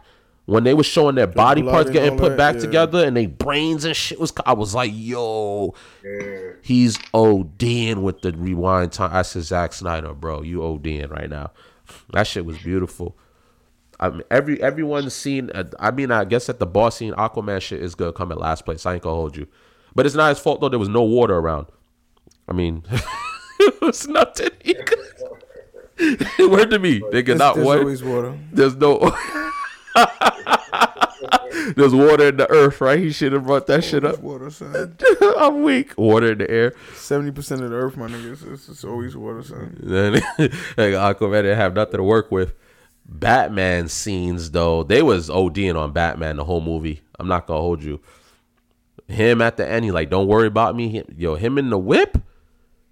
When they were showing their body parts getting put that, back yeah. together and they brains and shit was, I was like, yo, He's ODing with the rewind time. I said Zack Snyder, bro. You ODing right now. That shit was beautiful. I mean, every everyone's seen. uh, I mean, I guess that the boss scene Aquaman shit is gonna come at last place. I ain't gonna hold you, but it's not his fault though. There was no water around. I mean, [LAUGHS] it was nothing. He could. [LAUGHS] Word to me, nigga. There's, Not there's water. There's no. [LAUGHS] [LAUGHS] There's water in the earth, right? He should have brought that oh, shit up. water, son. [LAUGHS] I'm weak. Water in the air. Seventy percent of the earth, my niggas, it's, it's always water, son. Then [LAUGHS] like Aquaman didn't have nothing to work with. Batman scenes though, they was ODing on Batman the whole movie. I'm not gonna hold you. Him at the end, he like, don't worry about me. Yo, him in the whip.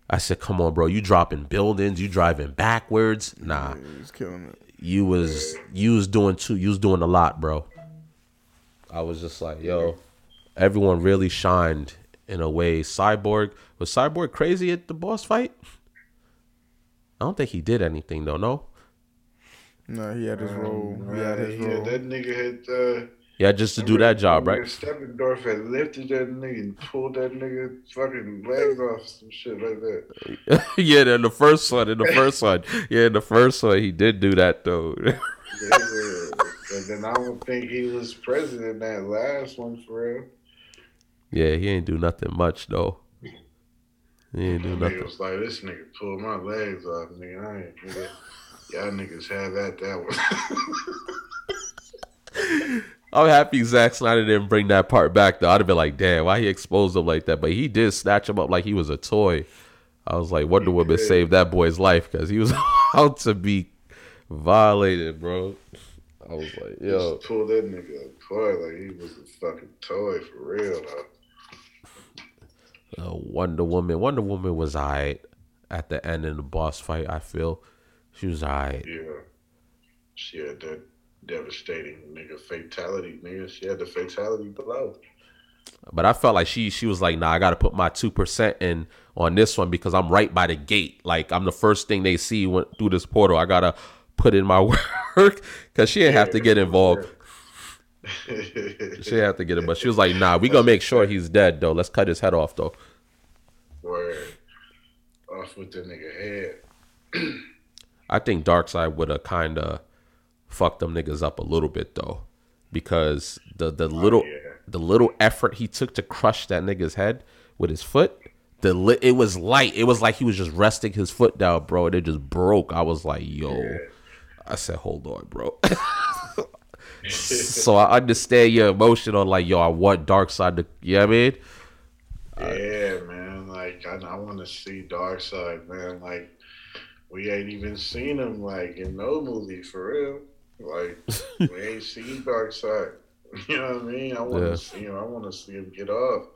I said, come on, bro. You dropping buildings, you driving backwards. Nah, He's killing it. You was you was doing too. You was doing a lot, bro. I was just like, yo, everyone really shined in a way. Cyborg was Cyborg crazy at the boss fight. I don't think he did anything though. No. No, he had his role. He had Right, his yeah, role. that nigga had uh Yeah, just to do that job, right? Steppenwolf had lifted that nigga and pulled that nigga fucking legs off, some shit like that. [LAUGHS] yeah, in the first one, in the first one, yeah, in the first one, he did do that though. [LAUGHS] Yeah, and then I don't think he was president that last one for real. yeah, he ain't do nothing much though. He ain't do Nigga nothing. was like, this nigga pulled my legs off, nigga. I ain't nigga. Y'all niggas had that that one. [LAUGHS] I'm happy Zack Snyder didn't bring that part back though. I'd have been like, damn, why he exposed him like that? But he did snatch him up like he was a toy. I was like, Wonder Woman saved that boy's life because he was [LAUGHS] out to be violated, bro. I was like, yo, Just pulled that nigga apart like he was a fucking toy for real though. uh, Wonder Woman. Wonder Woman was alright at the end in the boss fight. I feel she was alright. Yeah. She had that devastating nigga fatality, nigga. She had the fatality below. But I felt like she she was like, nah, I gotta put my two percent in on this one because I'm right by the gate. Like I'm the first thing they see when, through this portal. I gotta put in my [LAUGHS] work because she didn't have to get involved. She didn't have to get it, but she was like, nah, we gonna make sure he's dead though. Let's cut his head off though. Word. Off with the nigga head. [CLEARS THROAT] I think Darkseid would have kind of fucked them niggas up a little bit though, because the the oh, little yeah. the little effort he took to crush that nigga's head with his foot, the li- it was light. It was like he was just resting his foot down, bro, and it just broke. I was like, yo, I said, hold on, bro. [LAUGHS] so I understand your emotion on like, yo, I want Darkseid to, you know what I mean? Yeah, man. Like I, I want to see Darkseid, man. Like we ain't even seen him like in no movie for real. Like [LAUGHS] we ain't seen Darkseid. [LAUGHS] You know what I mean? I want to Yeah. see him. I want to see him get off.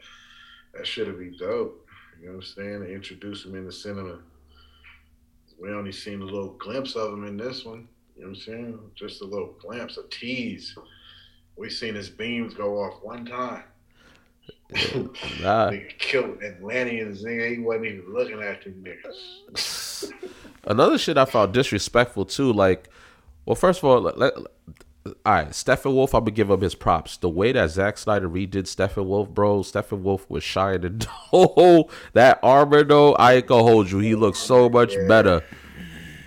That should be dope. You know what I'm saying? To introduce him in the cinema. We only seen a little glimpse of him in this one. You know what I'm saying? Just a little glimpse, a tease. We seen his beams go off one time. [LAUGHS] Nah. Nigga killed Atlanteans. Nigga, he wasn't even looking at them niggas. Another shit I found disrespectful too. Like, well, first of all, let, let- all right, Steppenwolf, I'm gonna give him his props. The way that Zack Snyder redid Steppenwolf, bro, Steppenwolf was shy shining. Oh, that armor though, I ain't gonna hold you. He looks so much better.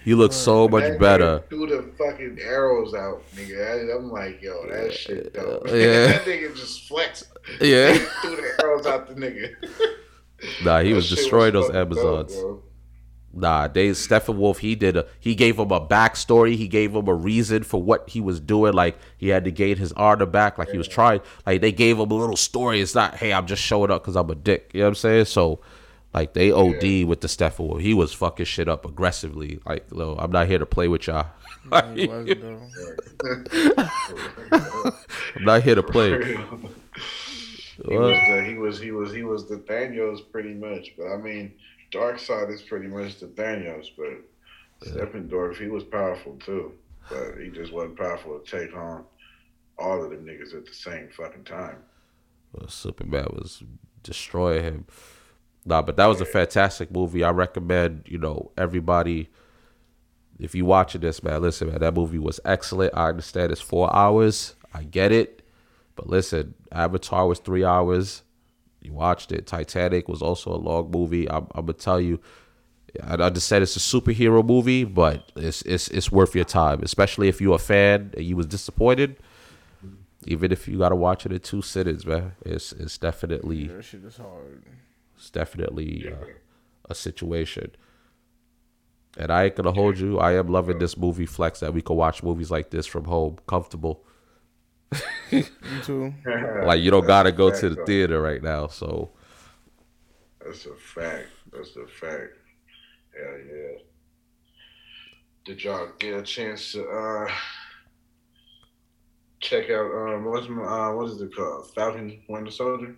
He looks so much better. Threw the fucking arrows out, nigga. I- I'm like, yo, that shit dope. [LAUGHS] Yeah. that nigga just flexed. Yeah. threw the arrows out the nigga. Nah, he was destroying those fucking dope, Amazons. bro. Nah, they Steppenwolf. He did a. He gave him a backstory. He gave him a reason for what he was doing. Like he had to gain his honor back. Like he was trying. Like they gave him a little story. It's not, hey, I'm just showing up because I'm a dick. You know what I'm saying? So, like they OD with the Steppenwolf. He was fucking shit up aggressively. Like, yo, I'm not here to play with y'all. [LAUGHS] [LAUGHS] I'm not here to play. [LAUGHS] He was, the, he was he was he was the Thanos pretty much, but I mean, Darkseid is pretty much the Thanos, but Steppenwolf he was powerful too, but he just wasn't powerful to take on all of them niggas at the same fucking time. Well, Superman was destroying him. Nah, but that was a fantastic movie. I recommend, you know, everybody if you watching this, man, listen, man, that movie was excellent. I understand it's four hours. I get it. But listen, Avatar was three hours. You watched it. Titanic was also a long movie. I'm, I'm gonna tell you, I I just said it's a superhero movie, but it's it's it's worth your time, especially if you're a fan and you was disappointed. Even if you gotta watch it in two sittings, man, it's it's definitely That shit is hard. it's definitely uh, a situation. And I ain't gonna hold you. I am loving this movie flex that we can watch movies like this from home, comfortable. Me too. [LAUGHS] Like you don't gotta go That's to the fact, theater right now. So That's a fact. That's a fact. Hell yeah. Did y'all get a chance to uh check out um what's my, uh what is it called? Falcon Winter Soldier?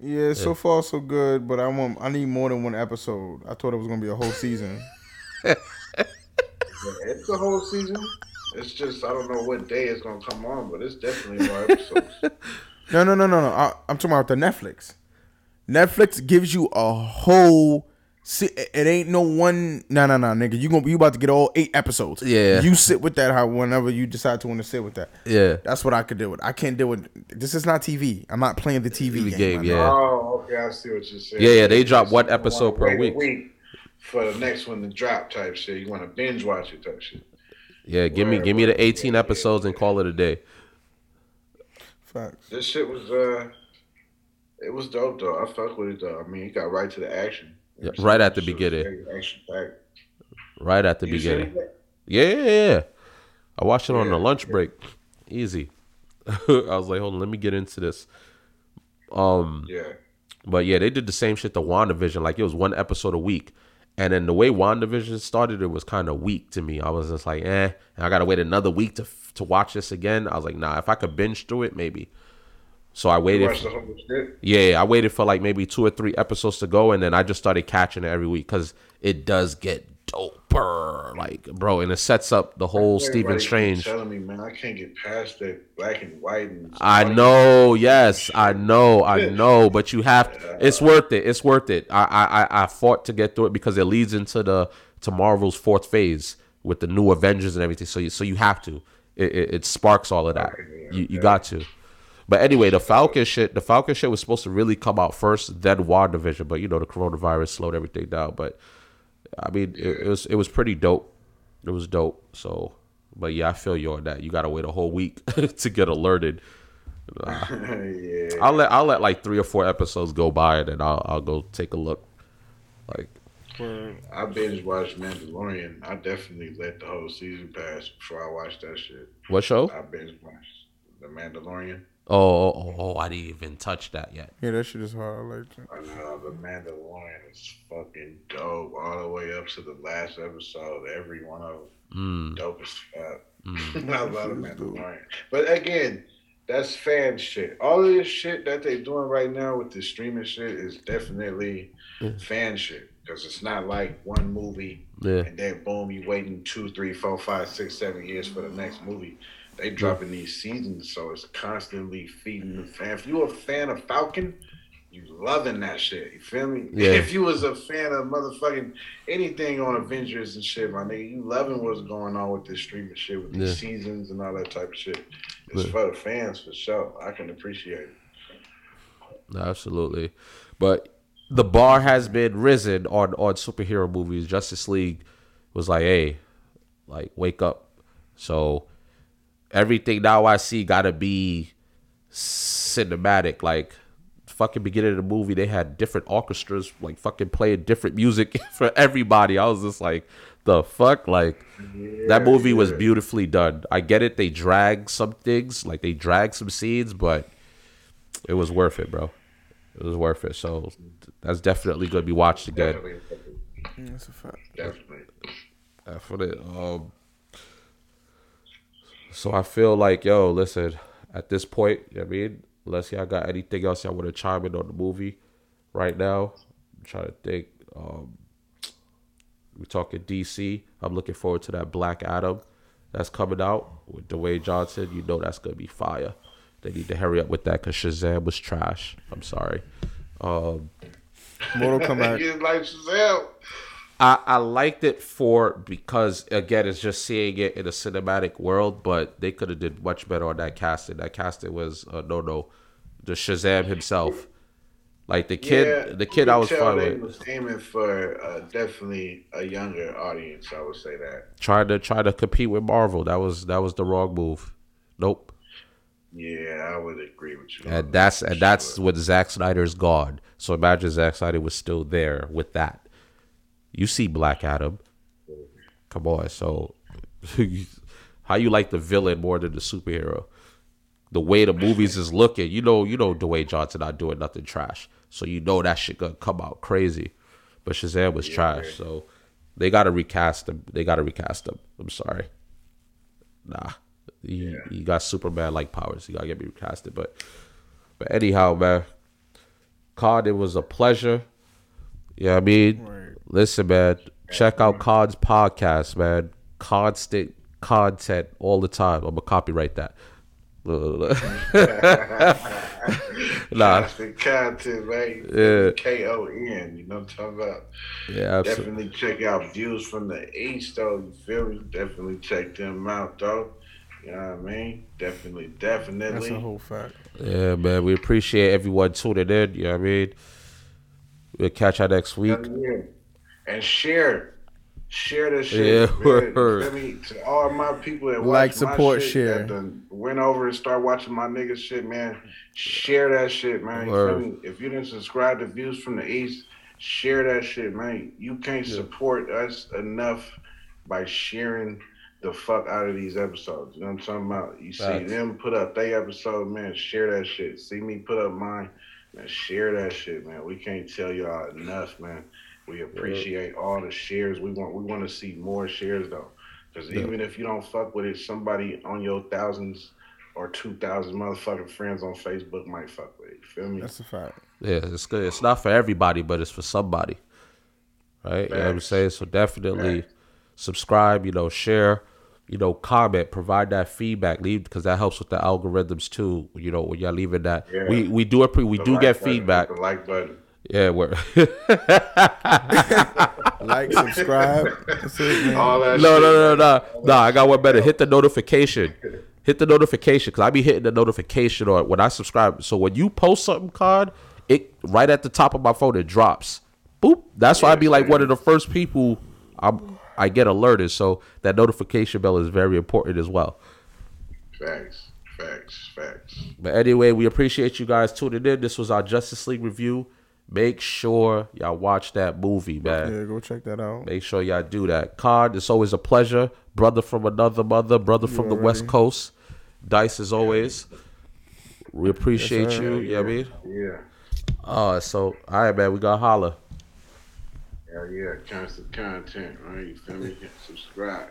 Yeah, so far so good, but I want I need more than one episode. I thought it was gonna be a whole season. [LAUGHS] Yeah, it's a whole season. It's just I don't know what day it's gonna come on, but it's definitely more [LAUGHS] episodes. No, no, no, no, no. I, I'm talking about the Netflix. Netflix gives you a whole. See, it it ain't no one. No, no, no, nigga. You gonna you about to get all eight episodes. Yeah. You sit with that how whenever you decide to want to sit with that. yeah, That's what I could deal with. I can't deal with. This is not TV. I'm not playing the TV TV game. game, my yeah. nigga. Oh, okay, I see what you're saying. Yeah, yeah, they drop It's one episode wanna per wait a week. for the next one to drop type shit. You want to binge watch it type shit. Yeah. Give me give me the 18 episodes and call it a day. Facts. This shit was uh, it was dope though. I fuck with it though. I mean, he got right to the action. Yeah, right at the Shit beginning. Action-packed. Right at the You beginning. Yeah, yeah, yeah. I watched it on Yeah, the lunch break. Easy. [LAUGHS] I was like, hold on, let me get into this. Um, Yeah. but yeah, they did the same shit to WandaVision. Like it was one episode a week. And then the way WandaVision started, it was kind of weak to me. I was just like, eh. And I gotta wait another week to to watch this again. I was like, nah. If I could binge through it, maybe. So I waited. watched the whole shit. Yeah, I waited for like maybe two or three episodes to go, and then I just started catching it every week because it does get Oh, doper, like bro, and it sets up the whole Stephen Strange. Telling me, man, I can't get past that black and white. And I know, yes, I know, I know, but you have. To, It's worth it. It's worth it. I, I, I- I fought to get through it because it leads into the to Marvel's fourth phase with the new Avengers and everything. So you, so you have to. It, it, it sparks all of that. You, you got to. But anyway, the Falcon shit, the Falcon shit was supposed to really come out first, then WandaVision. but you know the coronavirus slowed everything down. But I mean, it, it was it was pretty dope. It was dope. So, but yeah, I feel you on that. You gotta wait a whole week [LAUGHS] to get alerted. [LAUGHS] yeah. I'll let I'll let like three or four episodes go by, and then I'll I'll go take a look. Like, I binge watched Mandalorian. I definitely let the whole season pass before I watched that shit. what show? I binge watched The Mandalorian. Oh, oh, oh, oh, I didn't even touch that yet. Yeah, that shit is hard. I like that. I know The Mandalorian is fucking dope all the way up to the last episode. Every one of them Mm, dope as fuck. mm. [LAUGHS] I love The Mandalorian. But again, that's fan shit. All of this shit that they're doing right now with the streaming shit is definitely fan shit. Because it's not like one movie Yeah, and then boom, you waiting two, three, four, five, six, seven years for the next movie. They dropping these seasons, so it's constantly feeding the mm-hmm. fan. If you're a fan of Falcon, you loving that shit. You feel me? Yeah. If you was a fan of motherfucking anything on Avengers and shit, my nigga, you loving what's going on with this streaming shit with these Yeah. seasons and all that type of shit. It's Yeah. for the fans for sure. I can appreciate it. Absolutely. But the bar has been risen on on superhero movies. Justice League was like, hey, like wake up. So everything now I see gotta be cinematic. Like fucking beginning of the movie, they had different orchestras like fucking playing different music [LAUGHS] for everybody. I was just like, the fuck? Like that movie was beautifully done. I get it, they drag some things, like they drag some scenes, but it was worth it, bro. It was worth it. So that's definitely gonna be watched again. Definitely. That's a fact. Definitely. Definitely. Um, so I feel like, yo, listen, at this point, you know what I mean, unless y'all got anything else y'all want to chime in on the movie right now, I'm trying to think. Um, we're talking DC. I'm looking forward to that Black Adam that's coming out with Dwayne Johnson. You know that's gonna be fire. They need to hurry up with that because Shazam was trash. I'm sorry. Um, Mortal Kombat. [LAUGHS] You like Shazam? I, I liked it for because again it's just seeing it in a cinematic world, but they could have did much better on that casting. That casting was uh, no no, the Shazam himself, like the kid, Yeah, the kid I was they with, was aiming for uh, definitely a younger audience. I would say that. trying to try to compete with Marvel. That was that was the wrong move. Nope. Yeah, I would agree with you. And that's and that's sure. what Zack Snyder's gone. So imagine Zack Snyder was still there with that. You see Black Adam. Come on, so [LAUGHS] how you like the villain more than the superhero? The way the movies is looking, you know, you know Dwayne Johnson not doing nothing trash. So you know that shit gonna come out crazy. But Shazam was trash, so they gotta recast him. They gotta recast him. I'm sorry. Nah. He, he got Superman like powers. He gotta get me recasted. But but anyhow, man. Cod, it was a pleasure. Yeah, I mean, listen, man. Check out Cod's podcast, man. Constant content all the time. I'm gonna copyright that. [LAUGHS] nah, Constant content, man. Yeah. K O N. You know what I'm talking about? yeah, absolutely. Definitely check out views from the east, though. You feel me? Definitely check them out, though. You know what I mean? Definitely, definitely. That's definitely. a whole fact. Yeah, man. We appreciate everyone tuning in. You know what I mean? We'll catch you next week. Yeah. And share. Share this shit. Yeah, man. word. Me? To all my people that Like, support, shit, share. Went over and start watching my nigga shit, man. Share that shit, man. You. If you didn't subscribe to Views from the East, share that shit, man. You can't support us enough by sharing the fuck out of these episodes. You know what I'm talking about? You see them put up their episode, man. Share that shit. See me put up mine, man. Share that shit, man. We can't tell y'all enough, man. We appreciate all the shares. We want we want to see more shares though, because Yeah. even if you don't fuck with it, somebody on your thousands or two thousand motherfucking friends on Facebook might fuck with it. You feel me? That's a fact. Yeah, it's good. It's not for everybody, but it's for somebody. Right? You know what I'm saying? So definitely Facts. subscribe, you know, share, you know, comment, provide that feedback, leave because that helps with the algorithms too. You know, when y'all leaving that. Yeah. We we do appre- we The do like get button, feedback. The like button. Yeah, we're [LAUGHS] Like, subscribe. That's it, man. All that. No, shit, no, no, man. no, no. I got one better. Hit the notification. Hit the notification because I be hitting the notification or when I subscribe. So when you post something, card it right at the top of my phone it drops. Boop. That's why I be like one of the first people I'm I get alerted. So that notification bell is very important as well. Facts. Facts. Facts. But anyway, we appreciate you guys tuning in. This was our Justice League review. Make sure y'all watch that movie, man. Yeah, go check that out. Make sure y'all do that. Card, it's always a pleasure. Brother from another mother, brother from the West Coast. Dice as always. We appreciate you. Yeah. You know I mean? Yeah. Uh, so, all right, man, we got holla. Hell yeah, constant content, right? You feel me? Subscribe.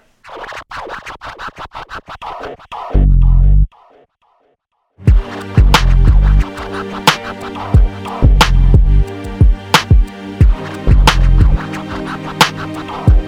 Bye.